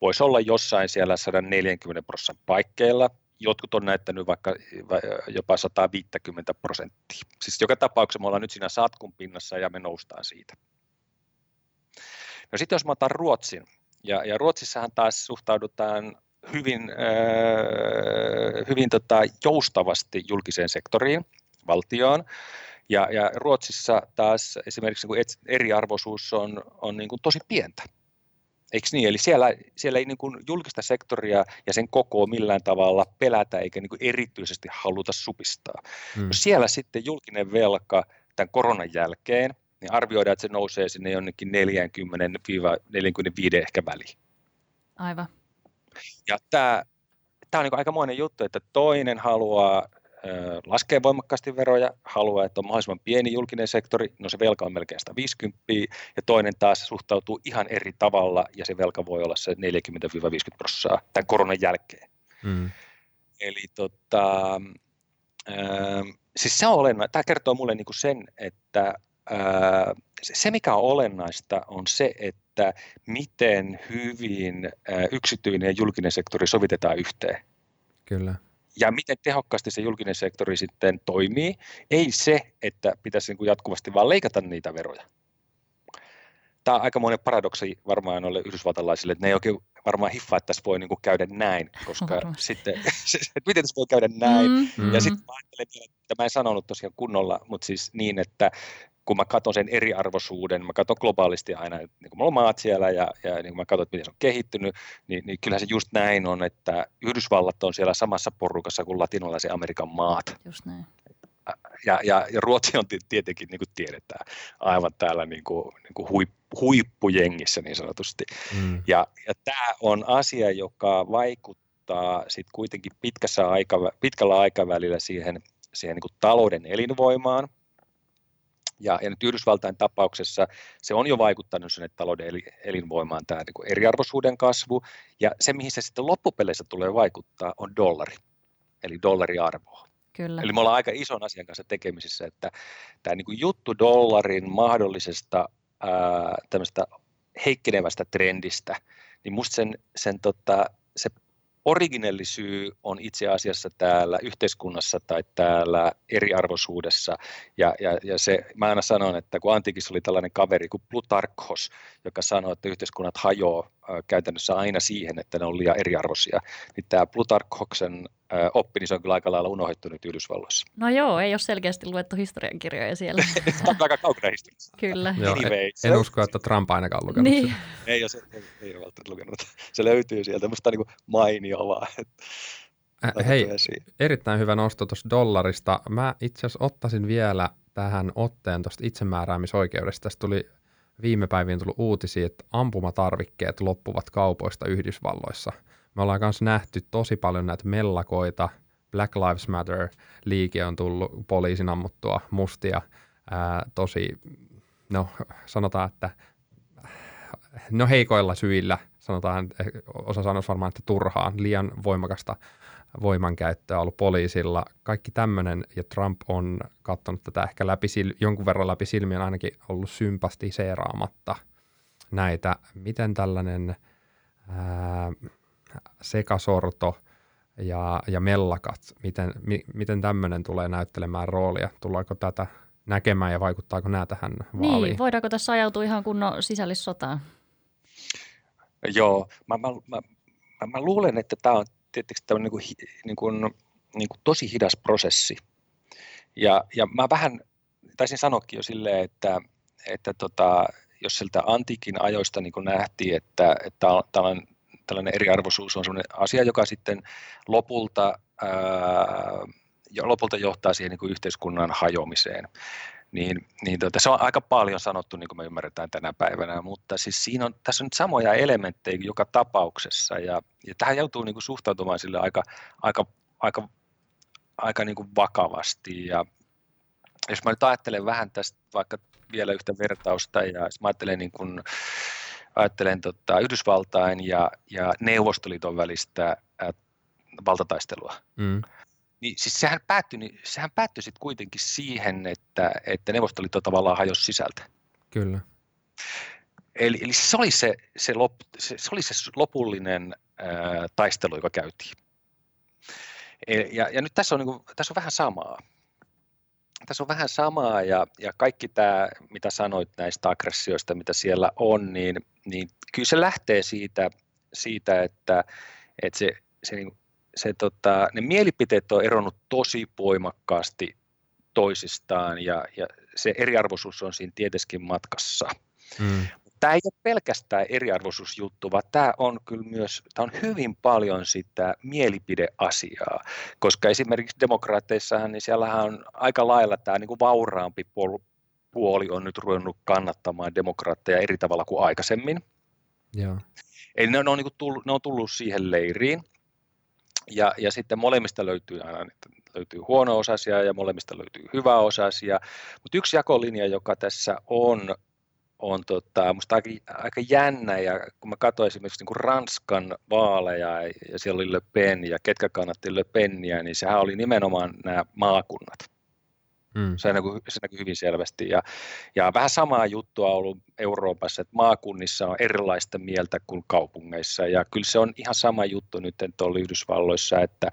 voisi olla jossain siellä 140 prosentin paikkeilla. Jotkut on näyttänyt vaikka va- jopa 150 prosenttia. Siis joka tapauksessa me ollaan nyt siinä satkun pinnassa ja me noustaan siitä. No sitten jos mä otan Ruotsin, ja, ja Ruotsissahan taas suhtaudutaan hyvin, äh, hyvin tota, joustavasti julkiseen sektoriin, valtioon, ja, ja Ruotsissa taas esimerkiksi niin eriarvoisuus on, on niin kuin tosi pientä. Eikö niin? Eli siellä, siellä ei niin kuin julkista sektoria ja sen kokoa millään tavalla pelätä eikä niin kuin erityisesti haluta supistaa. Mm. No siellä sitten julkinen velka tämän koronan jälkeen, niin arvioidaan, että se nousee sinne jonnekin 40-45 ehkä väliin. Aivan. Ja tämä, tämä on niin aikamoinen juttu, että toinen haluaa ö, laskea voimakkaasti veroja, haluaa, että on mahdollisimman pieni julkinen sektori, no se velka on melkein 150, ja toinen taas suhtautuu ihan eri tavalla, ja se velka voi olla se 40-50 prosenttia tämän koronan jälkeen. Mm. Eli tota, ähm, siis se on olennaista. Tämä kertoo mulle niinku sen, että se, se mikä on olennaista on se, että miten hyvin yksityinen ja julkinen sektori sovitetaan yhteen. Kyllä. Ja miten tehokkaasti se julkinen sektori sitten toimii. Ei se, että pitäisi niinku jatkuvasti vaan leikata niitä veroja. Tämä on aikamoinen paradoksi varmaan noille yhdysvaltalaisille, että ne ei oikein varmaan hiffaa, että tässä voi niinku käydä näin, koska Varmasti. sitten, että miten tässä voi käydä näin. Mm. Ja sitten mä ajattelen että mä en sanonut tosiaan kunnolla, mutta siis niin, että kun mä katson sen eriarvoisuuden, mä katson globaalisti aina, että niin kun mulla on maat siellä ja, ja niin kun mä katson, että miten se on kehittynyt, niin, niin kyllähän se just näin on, että Yhdysvallat on siellä samassa porukassa kuin latinalaisen Amerikan maat. Just näin. Ja, ja, ja Ruotsi on ti- tietenkin, niin kuin tiedetään, aivan täällä niin kuin, niin kuin huip, huippujengissä niin sanotusti. Mm. Ja, ja tämä on asia, joka vaikuttaa sit kuitenkin pitkässä aikavä, pitkällä aikavälillä siihen, siihen niin kuin talouden elinvoimaan. Ja, ja nyt Yhdysvaltain tapauksessa se on jo vaikuttanut sinne talouden eli, elinvoimaan tämä niin eriarvoisuuden kasvu. Ja se, mihin se sitten loppupeleissä tulee vaikuttaa, on dollari, eli dollariarvo. Kyllä. Eli me ollaan aika ison asian kanssa tekemisissä, että tämä niin juttu dollarin mahdollisesta ää, tämmöistä heikkenevästä trendistä, niin musta sen, sen tota, se originelli syy on itse asiassa täällä yhteiskunnassa tai täällä eriarvoisuudessa. Ja, ja, ja se, mä aina sanon, että kun antiikissa oli tällainen kaveri kuin Plutarkhos, joka sanoi, että yhteiskunnat hajoaa käytännössä aina siihen, että ne on liian eriarvoisia, niin tämä Plutarkhoksen oppi, niin se on kyllä aika lailla unohdettu nyt Yhdysvalloissa. No joo, ei ole selkeästi luettu historiankirjoja siellä. On aika kaukana historiassa. Kyllä. Joo, Anyway, en, en usko, että Trump ainakaan lukenut Niin. sitä. Ei ole, se, ei, ei ole välttämättä lukenut. Se löytyy sieltä. Musta on niin mainio vaan. että Äh, Hei, esiin. erittäin hyvä nosto tuosta dollarista. Mä itse asiassa ottaisin vielä tähän otteen tuosta itsemääräämisoikeudesta. Tästä tuli viime päiviin tullut uutisia, että ampumatarvikkeet loppuvat kaupoista Yhdysvalloissa. Me ollaan myös nähty tosi paljon näitä mellakoita. Black Lives Matter-liike on tullut poliisin ammuttua mustia. Ää, tosi, no sanotaan, että no heikoilla syillä, sanotaan, osa sanoisi varmaan, että turhaan, liian voimakasta voimankäyttöä ollut poliisilla. Kaikki tämmöinen, ja Trump on katsonut tätä ehkä läpi, jonkun verran läpi silmien ainakin ollut sympatiseeraamatta näitä. Miten tällainen ää, sekasorto ja, ja mellakat, miten, mi, miten tämmöinen tulee näyttelemään roolia? Tullaanko tätä näkemään ja vaikuttaako nämä tähän vaaliin? Niin, voidaanko tässä ajautua ihan kunnon sisällissotaan? Joo, mä, mä, mä, mä, mä luulen, että tämä on tietysti tämmöinen niin kuin, niin kuin, niin kuin tosi hidas prosessi. Ja, ja mä vähän taisin sanoakin jo silleen, että, että tota, jos siltä antiikin ajoista niin kuin nähtiin, että, että tällainen, tällainen eriarvoisuus on sellainen asia, joka sitten lopulta, ää, lopulta johtaa siihen niin kuin yhteiskunnan hajoamiseen. Niin, niin tota, se on aika paljon sanottu, niin kuin me ymmärretään tänä päivänä, mutta siis siinä on, tässä on nyt samoja elementtejä joka tapauksessa, ja, ja tähän joutuu niin kuin suhtautumaan sille aika, aika, aika, aika niin kuin vakavasti, ja jos mä nyt ajattelen vähän tästä vaikka vielä yhtä vertausta, ja jos mä ajattelen, niin kuin, ajattelen tota, Yhdysvaltain ja, ja Neuvostoliiton välistä ää, valtataistelua, Mm, niin siis sehän päättyi, niin sehän päättyi sitten kuitenkin siihen, että, että Neuvostoliitto tavallaan hajosi sisältä. kyllä. Eli, eli se, oli se, se, lop, se, se oli se lopullinen ää, taistelu, joka käytiin. E- Ja, ja nyt tässä on, niin kuin, tässä on vähän samaa. Tässä on vähän samaa ja, ja kaikki tämä, mitä sanoit näistä aggressioista, mitä siellä on, niin, niin kyllä se lähtee siitä, siitä että, että se, se, niin, se, tota, ne mielipiteet on eronnut tosi voimakkaasti toisistaan ja, ja se eriarvoisuus on siinä tietenkin matkassa. Mm, Tämä ei ole pelkästään eriarvoisuusjuttu, vaan tämä on kyllä myös, tämä on hyvin paljon sitä mielipideasiaa, koska esimerkiksi demokraatteissahan, niin siellähän on aika lailla tämä niin kuin vauraampi puoli on nyt ruvennut kannattamaan demokraatteja eri tavalla kuin aikaisemmin. joo. Eli ne on, ne on, niin tullut, ne on tullut siihen leiriin. Ja, ja sitten molemmista löytyy aina löytyy huono-osaisia ja molemmista löytyy hyväosaisia. Mutta yksi jakolinja, joka tässä on, on tota, musta aika, aika jännä, ja kun mä katsoin esimerkiksi niin kuin Ranskan vaaleja, ja siellä oli Le Pen, ja ketkä kannatti Le Peniä, niin sehän oli nimenomaan nämä maakunnat. Mm, Se näkyy, se näkyy hyvin selvästi. Ja, ja vähän samaa juttua on ollut Euroopassa, että maakunnissa on erilaista mieltä kuin kaupungeissa. Ja kyllä se on ihan sama juttu nyt tuolla Yhdysvalloissa, että,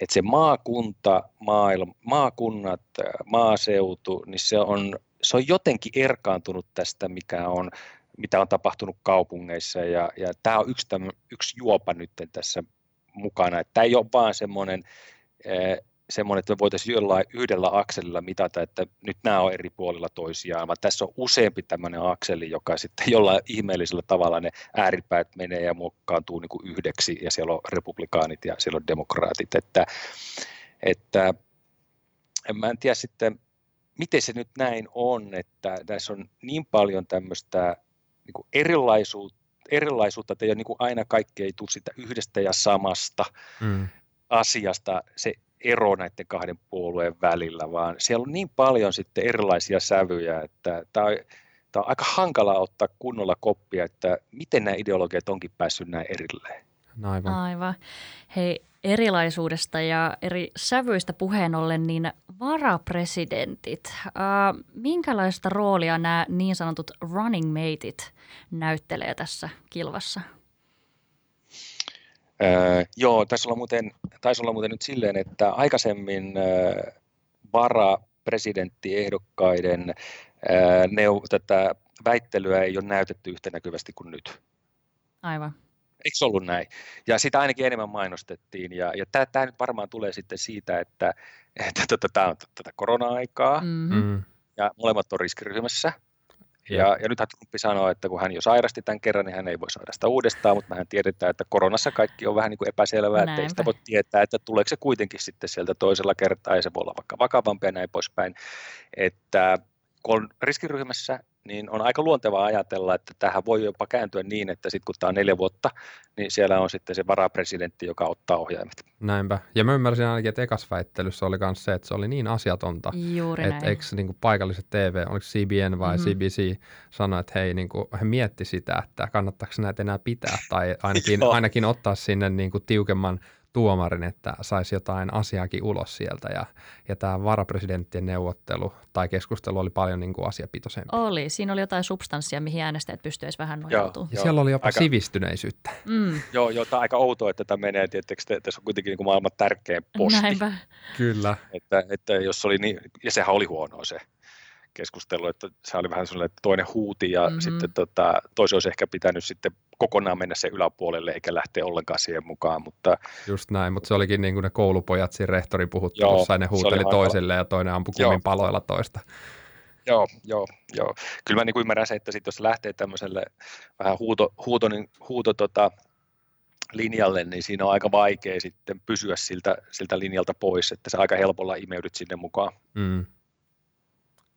että se maakunta, maailma, maakunnat, maaseutu, niin se on, se on jotenkin erkaantunut tästä, mikä on, mitä on tapahtunut kaupungeissa. Ja, ja tämä on yksi, tämmö, yksi juopa nyt tässä mukana. Tämä ei ole vaan semmoinen semmoinen, että me voitaisiin jollain yhdellä akselilla mitata, että nyt nämä on eri puolilla toisiaan, vaan tässä on useampi tämmöinen akseli, joka sitten jollain ihmeellisellä tavalla ne ääripäät menee ja muokkaantuu niin kuin yhdeksi, ja siellä on republikaanit ja siellä on demokraatit, että, että en mä en tiedä sitten, miten se nyt näin on, että tässä on niin paljon tämmöistä niin kuin erilaisuutta, erilaisuutta, että ei ole niin kuin aina kaikki ei tule sitä yhdestä ja samasta mm, asiasta. Se ero näiden kahden puolueen välillä, vaan siellä on niin paljon sitten erilaisia sävyjä, että tämä on, tämä on aika hankala ottaa kunnolla koppia, että miten nämä ideologiat onkin päässyt näin erilleen. aivan. Aivan. Hei, erilaisuudesta ja eri sävyistä puheen ollen, niin varapresidentit, äh, minkälaista roolia nämä niin sanotut running mateit näyttelee tässä kilvassa? Öö, joo, taisi olla, muuten, taisi olla muuten nyt silleen, että aikaisemmin öö, varapresidenttiehdokkaiden öö, neu, tätä väittelyä ei ole näytetty yhtä näkyvästi kuin nyt. Aivan. Eikö se ollut näin? Ja sitä ainakin enemmän mainostettiin. Ja, ja tämä nyt varmaan tulee sitten siitä, että, että tota, tämä on tätä korona-aikaa Mm-hmm. Mm. ja molemmat on riskiryhmässä. Ja- Ja, nythän Trump sanoo, että kun hän jo sairasti tämän kerran, niin hän ei voi saada sitä uudestaan, mutta mehän tiedetään, että koronassa kaikki on vähän niin kuin epäselvää, että ei Näinpä. sitä voi tietää, että tuleeko se kuitenkin sitten sieltä toisella kertaa, ja se voi olla vaikka vakavampi ja näin poispäin. Että kun on riskiryhmässä, niin on aika luontevaa ajatella, että tähän voi jopa kääntyä niin, että sitten kun tämä on neljä vuotta, niin siellä on sitten se varapresidentti, joka ottaa ohjaimet. Näinpä. Ja mä ymmärsin ainakin, että ekas väittelyssä oli myös se, että se oli niin asiatonta, Juuri että näin. eikö niin paikalliset TV, oliko CBN vai Mhm. mm-hmm. CBC, sanoi, että hei, niin kuin, he mietti sitä, että kannattaako näitä enää pitää tai ainakin, ainakin ottaa sinne niin kuin tiukemman tuomarin, että saisi jotain asiaakin ulos sieltä. Ja, ja tämä varapresidenttien neuvottelu tai keskustelu oli paljon niin kuin asiapitoisempi. Oli. Siinä oli jotain substanssia, mihin äänestäjät pystyisivät vähän nojautumaan. Ja Joo, siellä oli jopa aika- sivistyneisyyttä. Mm, Joo, joo, tämä on aika outoa, että tämä menee, tietysti, että tässä on kuitenkin niin kuin maailman tärkein posti. näinpä. Kyllä. Että, että jos oli niin, ja sehän oli huonoa se keskustelu, että se oli vähän sellainen, että toinen huuti ja Mhm. mm-hmm. sitten tota, toisen olisi ehkä pitänyt sitten kokonaan mennä sen yläpuolelle eikä lähteä ollenkaan siihen mukaan, mutta Just näin, mutta se olikin niin kuin ne koulupojat siinä rehtorin puhuttelussa, ja ne huuteli toiselle ja toinen ampui kummin paloilla toista. joo, joo, joo. Kyllä mä niin kuin ymmärrän se, että sit jos lähtee tämmöiselle vähän huuto, huuto, niin, huuto tota, linjalle, niin siinä on aika vaikea sitten pysyä siltä, siltä linjalta pois, että sä aika helpolla imeydyt sinne mukaan. Mm.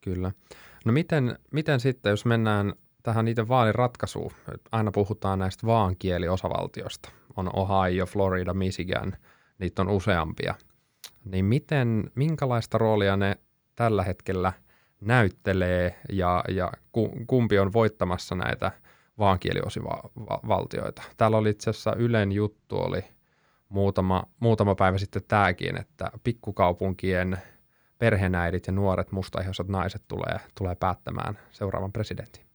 Kyllä. No miten, miten sitten, jos mennään tähän niiden vaaliratkaisuun, aina puhutaan näistä vaankieliosavaltioista, on Ohio, Florida, Michigan, niitä on useampia, niin miten, minkälaista roolia ne tällä hetkellä näyttelee ja, ja ku, kumpi on voittamassa näitä vaankieliosivaltioita? Täällä oli itse asiassa Ylen juttu oli muutama, muutama päivä sitten tämäkin, että pikkukaupunkien perheenäidit ja nuoret mustaihoiset naiset tulee, tulee päättämään seuraavan presidentin.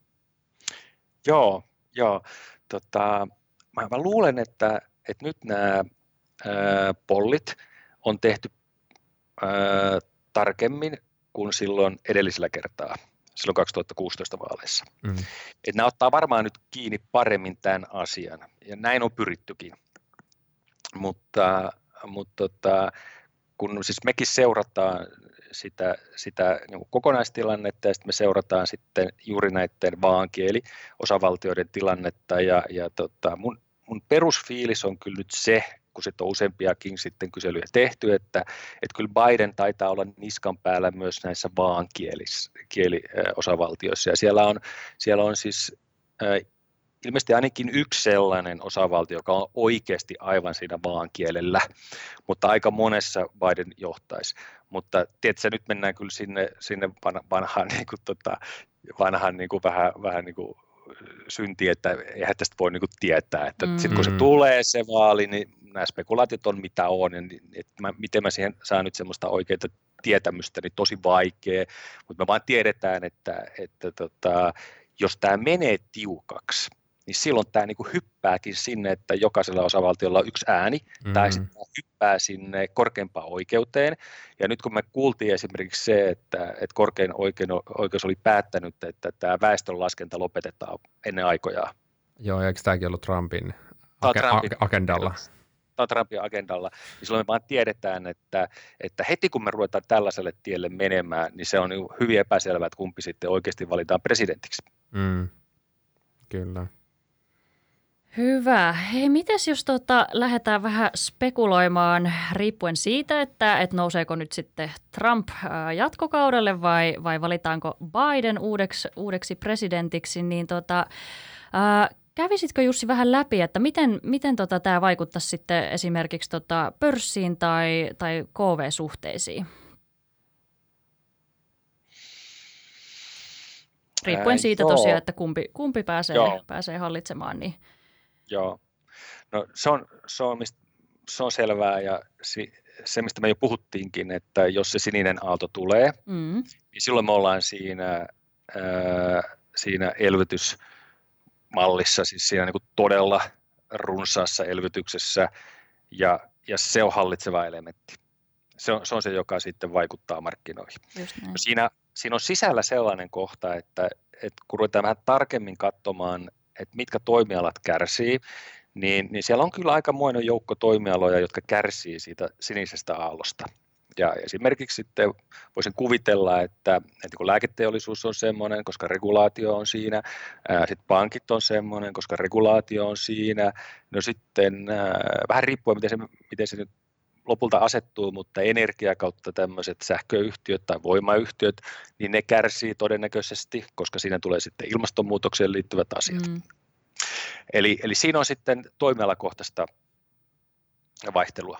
Joo, joo. Tota, mä, mä luulen, että, että nyt nämä ää, pollit on tehty ää, tarkemmin kuin silloin edellisellä kertaa, silloin 2016 vaaleissa. Mm. Et nämä ottaa varmaan nyt kiinni paremmin tämän asian, ja näin on pyrittykin. Mutta, mutta tota, kun siis mekin seurataan sitä, sitä niin kokonaistilannetta ja sitten me seurataan sitten juuri näiden vaankieli-osavaltioiden tilannetta. Ja, ja tota, mun, mun perusfiilis on kyllä nyt se, kun sitten on useampiakin sitten kyselyjä tehty, että, että kyllä Biden taitaa olla niskan päällä myös näissä vaankieliosavaltioissa ja siellä on, siellä on siis ilmeisesti ainakin yksi sellainen osavaltio, joka on oikeasti aivan siinä vaankielellä, mutta aika monessa Biden johtaisi. Mutta tiedätkö, nyt mennään kyllä sinne, sinne van- vanhaan, niin kuin, tota, vanhaan niin kuin vähän, vähän niin kuin synti, että eihän tästä voi niin kuin tietää, että mm. sitten kun se Mm. tulee se vaali, niin nämä spekulaatiot on mitä on, ja niin, että mä, miten mä siihen saan nyt semmoista oikeaa tietämystä, niin tosi vaikea, mutta me vaan tiedetään, että, että tota, jos tämä menee tiukaksi, niin silloin tämä niinku hyppääkin sinne, että jokaisella osavaltiolla on yksi ääni, mm. tai sitten tää hyppää sinne korkeimpaan oikeuteen. Ja nyt kun me kuultiin esimerkiksi se, että, että korkein oikeus oli päättänyt, että tämä väestönlaskenta lopetetaan ennen aikojaan. Joo, ja eikö tämäkin ollut Trumpin, age- Trumpin ag- agendalla? Tämä on Trumpin agendalla, niin silloin me vaan tiedetään, että, että heti kun me ruvetaan tällaiselle tielle menemään, niin se on niinku hyvin epäselvää, että kumpi sitten oikeasti valitaan presidentiksi. Mm. Kyllä. Hyvä. Hei, mites jos tota, lähdetään vähän spekuloimaan riippuen siitä, että et nouseeko nyt sitten Trump jatkokaudelle vai, vai valitaanko Biden uudeksi, uudeksi presidentiksi, niin tota, ää, kävisitkö Jussi vähän läpi, että miten, miten tota, tämä vaikuttaisi sitten esimerkiksi tota, pörssiin tai, tai KV-suhteisiin? Riippuen siitä tosiaan, että kumpi, kumpi pääsee, Joo. pääsee hallitsemaan, niin Joo. No se on, se on, mistä, se on selvää ja si, se, mistä me jo puhuttiinkin, että jos se sininen aalto tulee, mm, niin silloin me ollaan siinä, ää, siinä elvytysmallissa, siis siinä niin kuin todella runsaassa elvytyksessä ja, ja se on hallitseva elementti. Se on, se on se, joka sitten vaikuttaa markkinoihin. No siinä, siinä on sisällä sellainen kohta, että, että kun ruvetaan vähän tarkemmin katsomaan, että mitkä toimialat kärsii, niin, niin siellä on kyllä aikamoinen joukko toimialoja, jotka kärsii siitä sinisestä aallosta. Ja esimerkiksi sitten voisin kuvitella, että, että kun lääketeollisuus on semmoinen, koska regulaatio on siinä, sitten pankit on semmoinen, koska regulaatio on siinä, no sitten ää, vähän riippuen, miten se, miten se nyt lopulta asettuu, mutta energia kautta tämmöiset sähköyhtiöt tai voimayhtiöt, niin ne kärsii todennäköisesti, koska siinä tulee sitten ilmastonmuutokseen liittyvät asiat. Mm. Eli, eli siinä on sitten toimialakohtaista vaihtelua.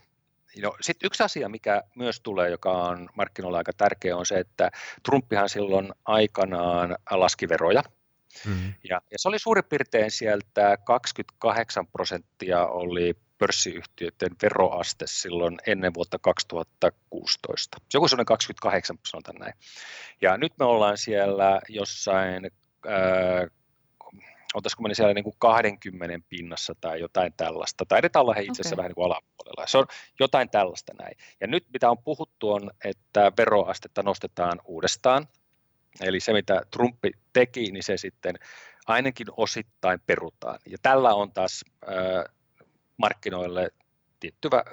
No, sitten yksi asia, mikä myös tulee, joka on markkinoilla aika tärkeä, on se, että Trumpihan silloin aikanaan laski veroja. Mm-hmm. Ja, ja se oli suurin piirtein sieltä 28 prosenttia oli pörssiyhtiöiden veroaste silloin ennen vuotta 2016. Joku sellainen 28, sanotaan näin. Ja nyt me ollaan siellä jossain oltaisiko me siellä niin kuin 20 pinnassa tai jotain tällaista, tai edetä olla he itse asiassa okay. vähän niin kuin alapuolella. Se on jotain tällaista näin. Ja nyt mitä on puhuttu on, että veroastetta nostetaan uudestaan, eli se mitä Trumpi teki, niin se sitten ainakin osittain perutaan. Ja tällä on taas äh, markkinoille tiettyvä,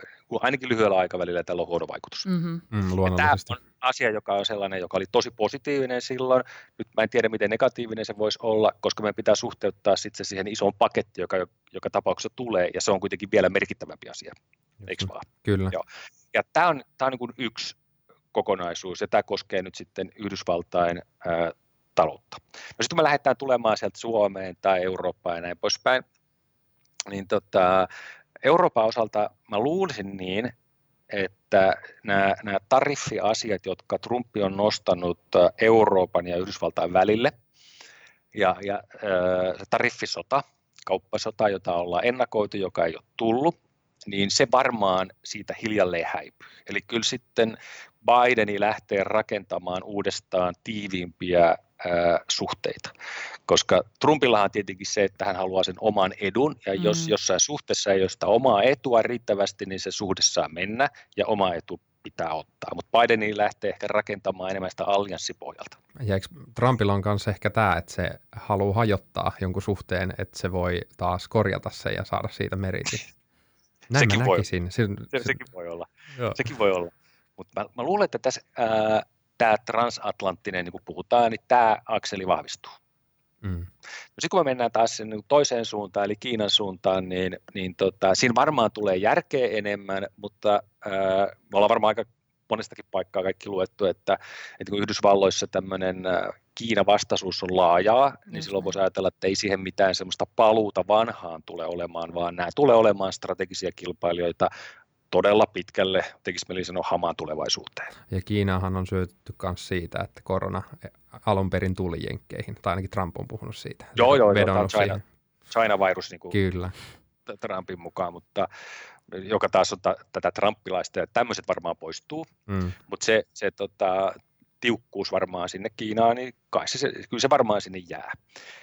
ainakin lyhyellä aikavälillä tällä on huono vaikutus. Mm-hmm. Mm, tämä on asia, joka on sellainen, joka oli tosi positiivinen silloin. Nyt mä en tiedä, miten negatiivinen se voisi olla, koska meidän pitää suhteuttaa sitten siihen isoon pakettiin, joka joka tapauksessa tulee, ja se on kuitenkin vielä merkittävämpi asia, eikö vaan? Kyllä. Joo. Ja tämä on, tämä on niin kuin yksi kokonaisuus, ja tämä koskee nyt sitten Yhdysvaltain ää, taloutta. No sitten kun me lähdetään tulemaan sieltä Suomeen tai Eurooppaan ja näin poispäin, niin tota, Euroopan osalta mä luulisin niin, että nämä, nämä tariffiasiat, jotka Trumpi on nostanut äh, Euroopan ja Yhdysvaltain välille, ja, ja äh, se tariffisota, kauppasota, jota ollaan ennakoitu, joka ei ole tullut, niin se varmaan siitä hiljalleen häipyy. Eli kyllä sitten Bideni lähtee rakentamaan uudestaan tiiviimpiä suhteita. Koska Trumpillahan on tietenkin se, että hän haluaa sen oman edun, ja mm. jos jossain suhteessa ei ole sitä omaa etua riittävästi, niin se suhde saa mennä, ja oma etu pitää ottaa. Mutta Bideni lähtee ehkä rakentamaan enemmän sitä allianssipohjalta. Ja eikö Trumpilla on myös ehkä tämä, että se haluaa hajottaa jonkun suhteen, että se voi taas korjata sen ja saada siitä meritin? Näin sekin mä näkisin. Voi, se, se, sekin voi olla. Joo. Sekin voi olla. Mutta mä, mä luulen, että tässä ää, tämä transatlanttinen, niin kuin puhutaan, niin tämä akseli vahvistuu. Mm. No sitten kun me mennään taas sen niin toiseen suuntaan, eli Kiinan suuntaan, niin, niin tota, siinä varmaan tulee järkeä enemmän, mutta ää, me ollaan varmaan aika monestakin paikkaa kaikki luettu, että, että kun Yhdysvalloissa tämmöinen Kiinan vastaisuus on laajaa, niin Just silloin voisi ajatella, että ei siihen mitään semmoista paluuta vanhaan tule olemaan, vaan nämä tulee olemaan strategisia kilpailijoita todella pitkälle, tekisi mieli sanoa hamaan tulevaisuuteen. Ja Kiinahan on syötetty myös siitä, että korona alun perin tuli Jenkkeihin, tai ainakin Trump on puhunut siitä. Joo, joo, joo China, China-virus niin kuin Kyllä. Trumpin mukaan, mutta joka taas on t- tätä trumpilaista, ja tämmöiset varmaan poistuu, mm. mutta se, se tota, tiukkuus varmaan sinne Kiinaan, niin kai se, kyllä se varmaan sinne jää.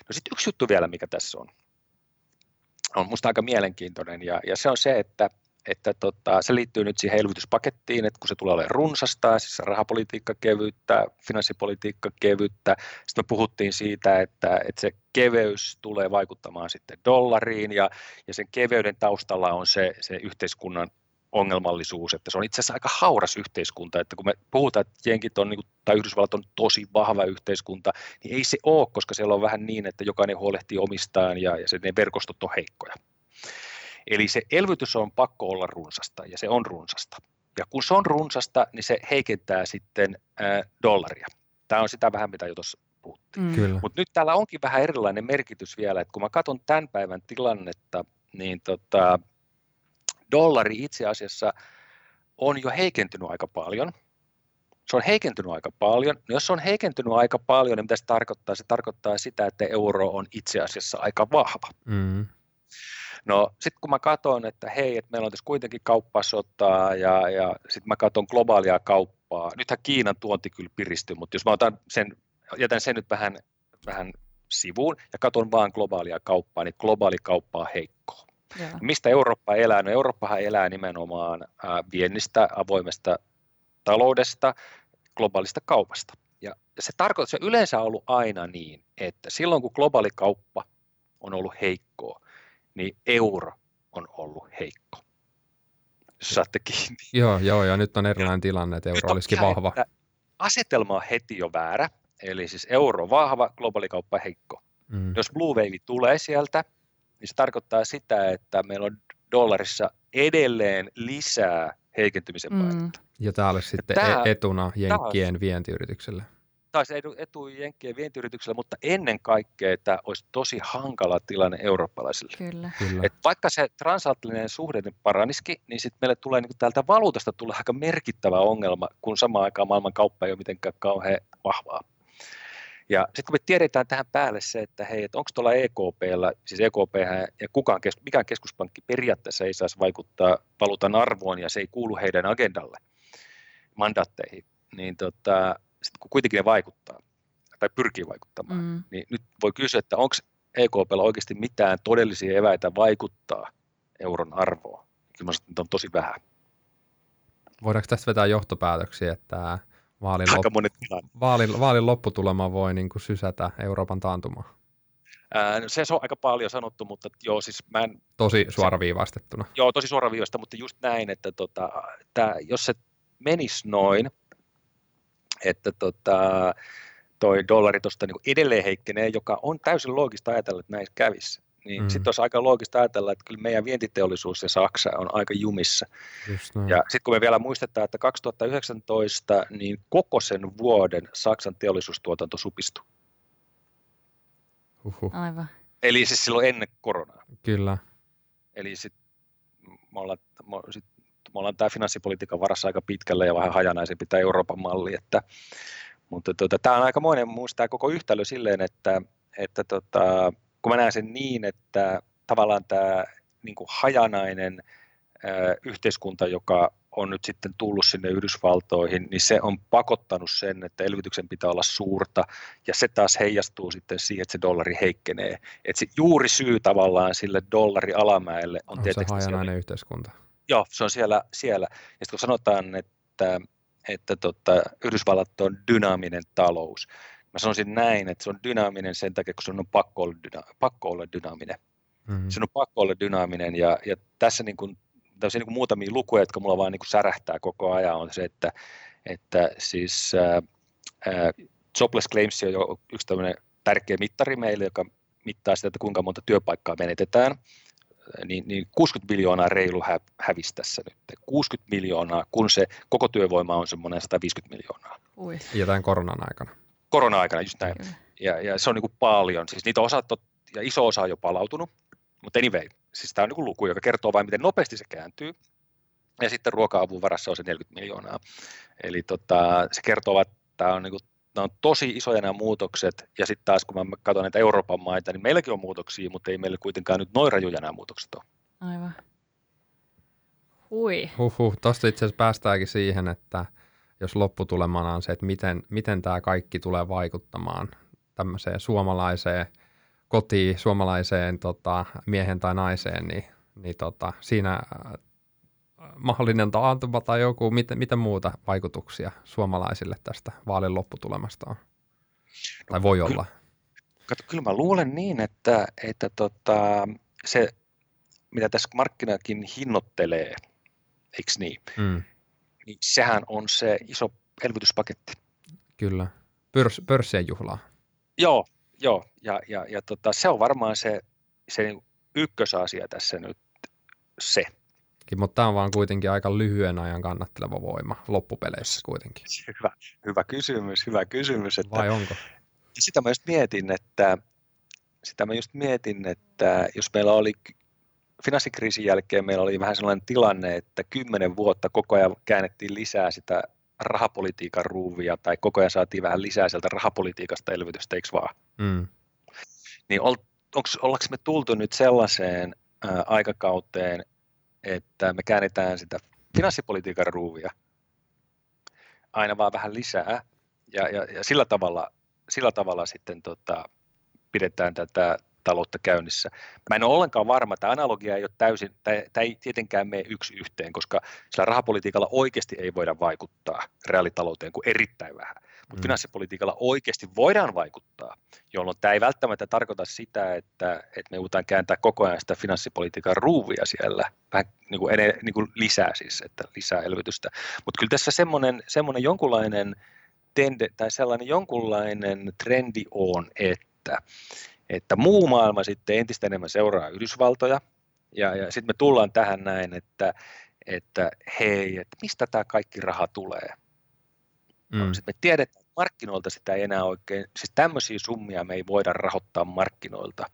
No sitten yksi juttu vielä, mikä tässä on, on musta aika mielenkiintoinen, ja, ja se on se, että että tota, se liittyy nyt siihen elvytyspakettiin, että kun se tulee olemaan runsasta, siis rahapolitiikka kevyttä, finanssipolitiikka kevyttä, sitten me puhuttiin siitä, että, että se keveys tulee vaikuttamaan sitten dollariin, ja, ja sen keveyden taustalla on se, se yhteiskunnan ongelmallisuus, että se on itse asiassa aika hauras yhteiskunta, että kun me puhutaan, että jenkit on, niin tai Yhdysvallat on tosi vahva yhteiskunta, niin ei se ole, koska siellä on vähän niin, että jokainen huolehtii omistaan ja, ja se, ne verkostot on heikkoja. Eli se elvytys on pakko olla runsasta ja se on runsasta. Ja kun se on runsasta, niin se heikentää sitten ää, dollaria. Tämä on sitä vähän, mitä jo tuossa puhuttiin. Mm. Mutta nyt täällä onkin vähän erilainen merkitys vielä, että kun mä katson tämän päivän tilannetta, niin tota, dollari itse asiassa on jo heikentynyt aika paljon. Se on heikentynyt aika paljon. No jos se on heikentynyt aika paljon, niin mitä se tarkoittaa? Se tarkoittaa sitä, että euro on itse asiassa aika vahva. Mm. No sitten kun mä katson, että hei, että meillä on tässä kuitenkin kauppasotaa ja, ja sitten mä katson globaalia kauppaa, nythän Kiinan tuonti kyllä piristyy, mutta jos mä otan sen, jätän sen nyt vähän, vähän sivuun ja katson vaan globaalia kauppaa, niin globaali kauppa on heikkoa. Joo. Mistä Eurooppa elää? No Eurooppahan elää nimenomaan viennistä, avoimesta taloudesta, globaalista kaupasta. Ja se tarkoittaa, se yleensä on ollut aina niin, että silloin kun globaali kauppa on ollut heikkoa, niin euro on ollut heikko. Saatte kiinni. Joo, joo, ja nyt on erilainen tilanne, että euro olisikin vahva. että Asetelma on heti jo väärä, eli siis euro vahva, globaali kauppa heikko. Mm. Jos Blue Wave tulee sieltä, niin se tarkoittaa sitä, että meillä on dollarissa edelleen lisää heikentymisen Mm. painetta. Ja tämä olisi sitten tää- e- etuna Jenkkien vientiyritykselle. Taisi etu Jenkkien vientiyrityksellä, mutta ennen kaikkea tämä olisi tosi hankala tilanne eurooppalaisille. Kyllä. Kyllä. Et vaikka se transatlanttinen suhde nyt paraniski, niin sitten meille tulee niin täältä valuutasta tulee aika merkittävä ongelma, kun samaan aikaan maailman kauppa ei ole mitenkään kauhean vahvaa. Ja sitten kun me tiedetään tähän päälle se, että hei, että onko tuolla EKPllä, siis EKP ja kukaan, mikään keskuspankki periaatteessa ei saisi vaikuttaa valuutan arvoon ja se ei kuulu heidän agendalle, mandaatteihin, niin tota, sitten kun kuitenkin ne vaikuttaa tai pyrkii vaikuttamaan, Mm. niin nyt voi kysyä, että onko EKPllä oikeasti mitään todellisia eväitä vaikuttaa euron arvoon. Kyllä mä sanon, että on tosi vähän. Voidaanko tästä vetää johtopäätöksiä, että vaalin, Aika lop- vaalin, vaalin lopputulema voi niin kuin sysätä Euroopan taantumaan? Ää, no se on aika paljon sanottu, mutta joo, siis mä en, Tosi suoraviivaistettuna. joo, tosi suoraviivasta, mutta just näin, että tota, tää, jos se menisi noin, että tota, toi dollari tuosta niin edelleen heikkenee, joka on täysin loogista ajatella, että näin kävisi. Niin Mm. sitten olisi aika loogista ajatella, että kyllä meidän vientiteollisuus ja Saksa on aika jumissa. Ja sitten kun me vielä muistetaan, että 2019 niin koko sen vuoden Saksan teollisuustuotanto supistui. Huhhuh. Aivan. Eli siis silloin ennen koronaa. Kyllä. Eli sit me ollaan, me, sit, me ollaan tämä finanssipolitiikan varassa aika pitkälle ja vähän hajanaisempi tämä Euroopan malli. Että, mutta tota, tämä on aikamoinen muista tämä koko yhtälö silleen, että, että tota, kun mä näen sen niin, että tavallaan tämä niin kuin hajanainen ää, yhteiskunta, joka on nyt sitten tullut sinne Yhdysvaltoihin, niin se on pakottanut sen, että elvytyksen pitää olla suurta, ja se taas heijastuu sitten siihen, että se dollari heikkenee. Et se juuri syy tavallaan sille dollari alamäelle on, On se tietysti siellä, hajanainen yhteiskunta. Joo, se on siellä, siellä. Ja sitten kun sanotaan, että, että tota, Yhdysvallat on dynaaminen talous, mä sanoisin näin, että se on dynaaminen sen takia, kun se on pakko olla, dyna, pakko olla dynaaminen. Mm. Se on pakko olla dynaaminen ja, ja tässä niin kuin, tämmöisiä niin kuin muutamia lukuja, jotka mulla vaan niin kuin särähtää koko ajan, on se, että, että siis ää, ää, jobless claims on jo yksi tämmöinen tärkeä mittari meille, joka mittaa sitä, että kuinka monta työpaikkaa menetetään, niin, niin 60 miljoonaa reilu hä, hävisi tässä nyt. 60 miljoonaa, kun se koko työvoima on semmoinen 150 miljoonaa. Ui. Ja tämän koronan aikana. Korona-aikana just näin. Kyllä. Ja, ja se on niin kuin paljon. Siis niitä osat on, ja iso osa on jo palautunut, mutta anyway, siis tämä on niin kuin luku, joka kertoo vain, miten nopeasti se kääntyy. Ja sitten ruoka-avun varassa on se 40 miljoonaa. Eli tota, se kertoo, että tämä on, niin kuin, nämä on tosi isoja nämä muutokset. Ja sitten taas kun mä katson näitä Euroopan maita, niin meilläkin on muutoksia, mutta ei meillä kuitenkaan nyt noin rajuja nämä muutokset ole. Aivan. Hui. Huhhuh. Tuosta itse asiassa päästäänkin siihen, että jos lopputulemana on se, että miten, miten tämä kaikki tulee vaikuttamaan tämmöiseen suomalaiseen kotiin, suomalaiseen tota, miehen tai naiseen, niin, niin tota, siinä mahdollinen taantuma tai joku, mitä, mitä muuta vaikutuksia suomalaisille tästä vaalin lopputulemasta on? Tai voi kyllä- olla. Kato, kyllä mä luulen niin, että, että tota, se, mitä tässä markkinakin hinnoittelee, eikö niin, Mm, niin sehän on se iso elvytyspaketti. kyllä. Pörs, pörssien juhlaa. Joo, joo. Ja, ja, ja tota, se on varmaan se, se niinku ykkösasia tässä nyt se. Mutta tämä on vaan kuitenkin aika lyhyen ajan kannatteleva voima loppupeleissä kuitenkin. Hyvä, hyvä kysymys, hyvä kysymys. Että, Vai onko? sitä mä just mietin, että sitä mä just mietin, että jos meillä oli finanssikriisin jälkeen meillä oli vähän sellainen tilanne, että kymmenen vuotta koko ajan käännettiin lisää sitä rahapolitiikan ruuvia tai koko ajan saatiin vähän lisää sieltä rahapolitiikasta elvytystä, eikö vaan? Mm, Niin ol, onks, ollaanko me tultu nyt sellaiseen ää, aikakauteen, että me käännetään sitä finanssipolitiikan ruuvia aina vaan vähän lisää ja, ja, ja sillä, tavalla, sillä tavalla sitten tota, pidetään tätä reaalitaloutta käynnissä. Mä en ole ollenkaan varma, että analogia ei ole täysin, tämä ei tietenkään mene yksi yhteen, koska sillä rahapolitiikalla oikeasti ei voida vaikuttaa reaalitalouteen kuin erittäin vähän. Mutta mm. finanssipolitiikalla oikeasti voidaan vaikuttaa, jolloin tämä ei välttämättä tarkoita sitä, että, että me joudutaan kääntää koko ajan sitä finanssipolitiikan ruuvia siellä, vähän niin kuin, ene, niin kuin lisää siis, että lisää elvytystä. Mutta kyllä tässä semmoinen, semmoinen jonkunlainen tende, tai sellainen jonkunlainen trendi on, että, että muu maailma sitten entistä enemmän seuraa Yhdysvaltoja, ja, ja sitten me tullaan tähän näin, että, että hei, että mistä tämä kaikki raha tulee. Mm. Sitten me tiedetään, että markkinoilta sitä ei enää oikein, siis tämmöisiä summia me ei voida rahoittaa markkinoilta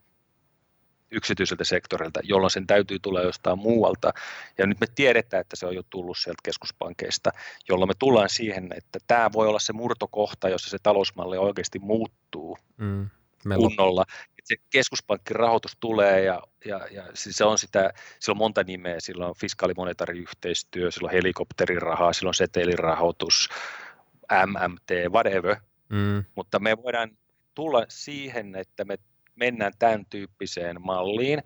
yksityiseltä sektorilta, jolloin sen täytyy tulla jostain muualta. Ja nyt me tiedetään, että se on jo tullut sieltä keskuspankeista, jolloin me tullaan siihen, että tämä voi olla se murtokohta, jossa se talousmalli oikeasti muuttuu mm. kunnolla. Että se keskuspankkirahoitus tulee ja, ja, ja siis se on sitä, sillä on monta nimeä, sillä on fiskaalimonetaariyhteistyö, sillä on helikopterirahaa, sillä on setelirahoitus, MMT, whatever, mm. mutta me voidaan tulla siihen, että me mennään tämän tyyppiseen malliin,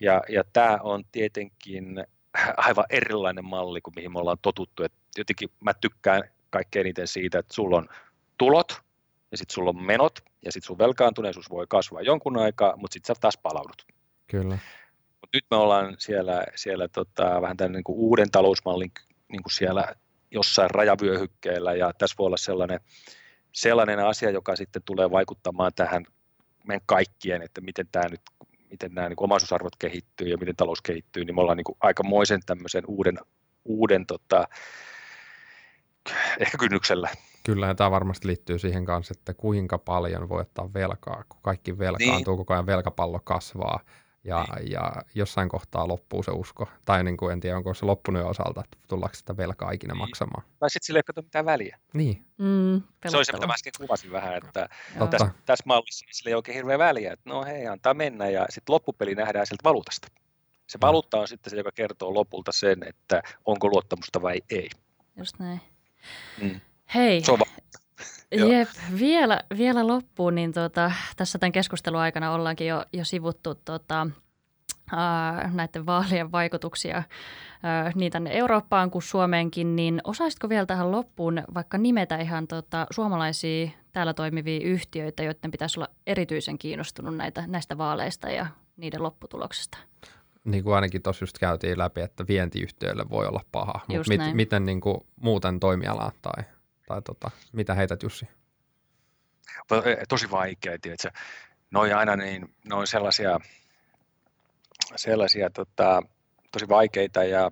ja, ja tämä on tietenkin aivan erilainen malli kuin mihin me ollaan totuttu, että jotenkin mä tykkään kaikkein eniten siitä, että sulla on tulot, ja sitten sulla on menot, ja sitten sun velkaantuneisuus voi kasvaa jonkun aikaa, mutta sitten sä taas palaudut. Kyllä. Mut nyt me ollaan siellä, siellä tota, vähän tämän niin kuin uuden talousmallin niin kuin siellä jossain rajavyöhykkeellä ja tässä voi olla sellainen, sellainen asia, joka sitten tulee vaikuttamaan tähän meidän kaikkien, että miten tämä nyt miten nämä niin omaisuusarvot kehittyy ja miten talous kehittyy, niin me ollaan niin aikamoisen tämmöisen uuden, uuden tota, ehkä kynnyksellä. Kyllä, ja tämä varmasti liittyy siihen kanssa, että kuinka paljon voi ottaa velkaa, kun kaikki velkaantuu, niin. koko ajan velkapallo kasvaa. Ja, niin. ja jossain kohtaa loppuu se usko. Tai niin kuin en tiedä, onko se loppunut jo osalta, että tullaanko sitä velkaa ikinä niin. maksamaan. Tai sitten sille ei ole mitään väliä. Niin. Mm, se oli se, mitä mä äsken kuvasin vähän, että tässä, tässä mallissa niin sille ei oikein hirveä väliä. Että no hei, antaa mennä ja sitten loppupeli nähdään sieltä valuutasta. Se mm. valuutta on sitten se, joka kertoo lopulta sen, että onko luottamusta vai ei. Just näin. Mm. Hei, se on Jep, vielä, vielä loppuun, niin tuota, tässä tämän keskustelun aikana ollaankin jo, jo sivuttu tuota, ää, näiden vaalien vaikutuksia ää, niin tänne Eurooppaan kuin Suomeenkin, niin osaisitko vielä tähän loppuun vaikka nimetä ihan tota, suomalaisia täällä toimivia yhtiöitä, joiden pitäisi olla erityisen kiinnostunut näitä, näistä vaaleista ja niiden lopputuloksesta? Niin kuin ainakin tuossa just käytiin läpi, että vientiyhtiöille voi olla paha, mutta mit, miten niin kuin muuten toimiala tai – tai tota, mitä heität Jussi? Tosi vaikea, tiedätkö? Noi aina niin, ne on sellaisia, sellaisia tota, tosi vaikeita ja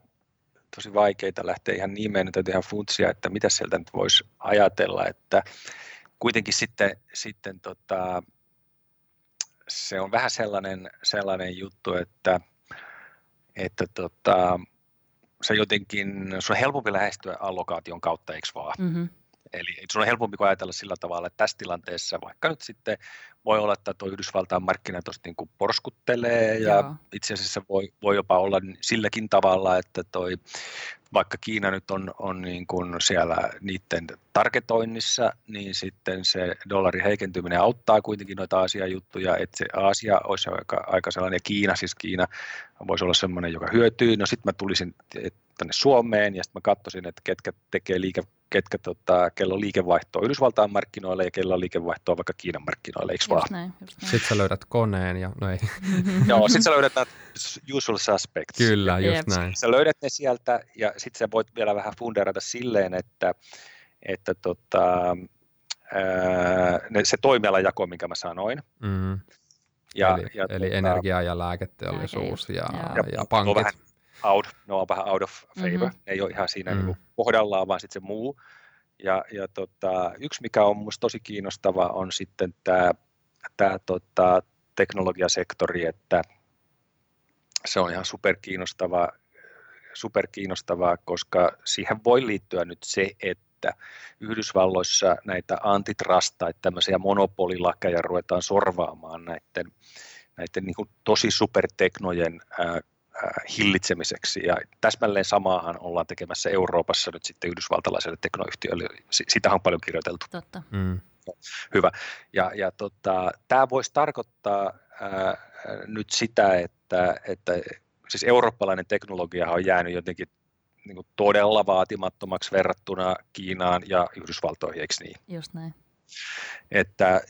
tosi vaikeita lähteä ihan nimeen, nyt ihan funtsia, että mitä sieltä nyt voisi ajatella, että kuitenkin sitten, sitten tota, se on vähän sellainen, sellainen juttu, että, että tota, se jotenkin, se on helpompi lähestyä allokaation kautta, eikö vaan? Mm-hmm. Eli se on helpompi kuin ajatella sillä tavalla, että tässä tilanteessa vaikka nyt sitten voi olla, että tuo Yhdysvaltain markkina tuosta niin kuin porskuttelee ja Joo. itse asiassa voi, voi jopa olla silläkin tavalla, että toi, vaikka Kiina nyt on, on niin kuin siellä niiden targetoinnissa, niin sitten se dollarin heikentyminen auttaa kuitenkin noita asiajuttuja, että se Aasia olisi aika, aika sellainen, ja Kiina, siis Kiina voisi olla sellainen, joka hyötyy. No sitten mä tulisin tänne Suomeen ja sitten mä katsoisin, että ketkä tekee liike ketkä, tota, kello on liikevaihtoa Yhdysvaltain markkinoille ja kello on liikevaihtoa vaikka Kiinan markkinoille, eikö vaan? Näin, näin. Sitten sä löydät koneen ja no ei. Joo, sitten sä löydät nämä usual suspects. Kyllä, just Jep. näin. Sä löydät ne sieltä ja sitten sä voit vielä vähän funderata silleen, että, että tota, ää, se toimialajako, minkä mä sanoin, mm. Ja, eli, ja eli tota, energia- ja lääketeollisuus ja, ja, ja, ja pankit. Vähän, out, ne on vähän out of favor, mm-hmm. ne ei ole ihan siinä mm. niin kohdallaan, vaan sitten se muu. Ja, ja tota, yksi, mikä on minusta tosi kiinnostava, on sitten tämä, tämä tota, teknologiasektori, että se on ihan superkiinnostavaa, superkiinnostavaa, koska siihen voi liittyä nyt se, että Yhdysvalloissa näitä antitrust tai tämmöisiä monopolilakeja ruvetaan sorvaamaan näiden, näiden niin tosi superteknojen ää, hillitsemiseksi. Ja täsmälleen samaahan ollaan tekemässä Euroopassa nyt sitten yhdysvaltalaiselle teknoyhtiölle. Sitä on paljon kirjoiteltu. Totta. Mm. Hyvä. Ja, ja tota, tämä voisi tarkoittaa ää, nyt sitä, että, että siis eurooppalainen teknologia on jäänyt jotenkin niin kuin todella vaatimattomaksi verrattuna Kiinaan ja Yhdysvaltoihin, eikö niin? Just näin. Että,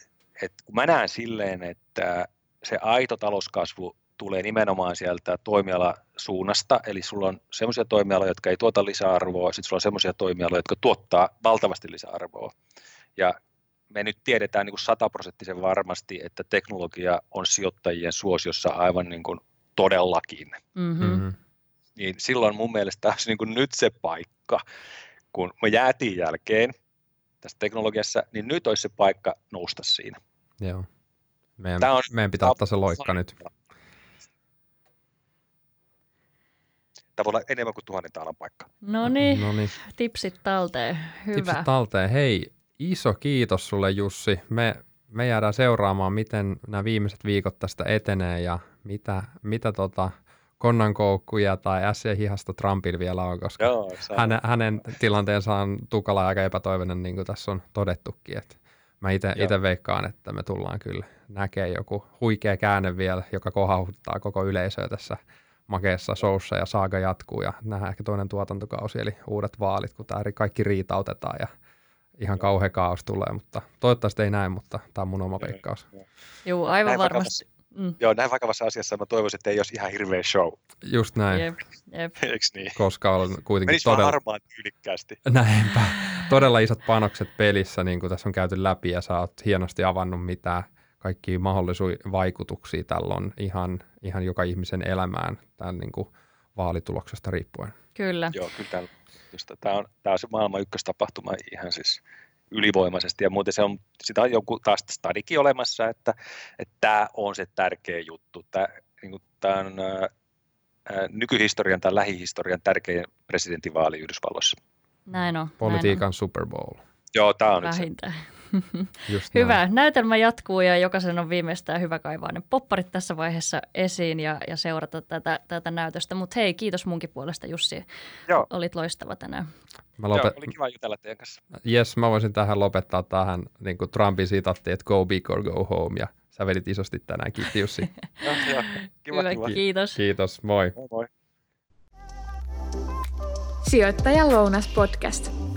että kun mä näen silleen, että se aito talouskasvu tulee nimenomaan sieltä toimialasuunnasta, eli sulla on semmoisia toimialoja, jotka ei tuota lisäarvoa, sitten sulla on semmoisia toimialoja, jotka tuottaa valtavasti lisäarvoa. Ja me nyt tiedetään niin kuin sataprosenttisen varmasti, että teknologia on sijoittajien suosiossa aivan niin kuin todellakin. Mm-hmm. Mm-hmm. Niin silloin mun mielestä olisi niin kuin nyt se paikka, kun me jäätiin jälkeen tässä teknologiassa, niin nyt olisi se paikka nousta siinä. Joo. Meidän, on, meidän pitää ottaa se loikka nyt. Tämä voi olla enemmän kuin tuhannen taalan paikka. No niin, tipsit talteen. Hyvä. Tipsit talteen. Hei, iso kiitos sulle Jussi. Me, me jäädään seuraamaan, miten nämä viimeiset viikot tästä etenee ja mitä, mitä tota konnankoukkuja tai ässiä hihasta Trumpilla vielä on, koska Joo, hänen, hänen tilanteensa on tukala ja aika epätoivoinen, niin kuin tässä on todettukin. Että mä itse veikkaan, että me tullaan kyllä näkee joku huikea käänne vielä, joka kohauttaa koko yleisöä tässä makeessa showssa ja saaga jatkuu ja nähdään ehkä toinen tuotantokausi eli uudet vaalit, kun tämä kaikki riitautetaan ja ihan kauhea kaos tulee, mutta toivottavasti ei näin, mutta tämä on mun oma peikkaus. Joo, aivan näin varmasti. Mm. Joo, näin vakavassa asiassa mä toivoisin, että ei olisi ihan hirveä show. Just näin. Jep, jep. Eiks niin? Koska on kuitenkin Menisi todella... harmaan tyylikkäästi. Näinpä. Todella isot panokset pelissä, niin kuin tässä on käyty läpi, ja sä oot hienosti avannut, mitä kaikki mahdollisia vaikutuksia tällä on ihan, ihan joka ihmisen elämään tämän niin kuin vaalituloksesta riippuen. Kyllä. Joo, kyllä tämä, tämä, on, tämä on se maailman ykköstapahtuma ihan siis ylivoimaisesti ja muuten se on, sitä on joku taas stadikin olemassa, että, että tämä on se tärkeä juttu. Tämä, niin kuin, tämä on ää, nykyhistorian tai lähihistorian tärkein presidentinvaali Yhdysvalloissa. Näin on. Politiikan näin on. Super Bowl. Joo, tämä on Vähintään. nyt se. Just hyvä. Näin. Näytelmä jatkuu ja jokaisen on viimeistään hyvä kaivaa ne popparit tässä vaiheessa esiin ja, ja seurata tätä, tätä näytöstä. Mutta hei, kiitos munkin puolesta Jussi. Joo. Olit loistava tänään. Mä lopet... Joo, oli kiva jutella teidän kanssa. Yes, mä voisin tähän lopettaa tähän niin kuin Trumpin sitatti, että go big or go home. Ja sä vedit isosti tänään. Kiitti Jussi. joo, joo. Kiva, Hyvä, kiva. kiitos. Kiitos, moi. Moi moi. Sijoittajan lounas podcast.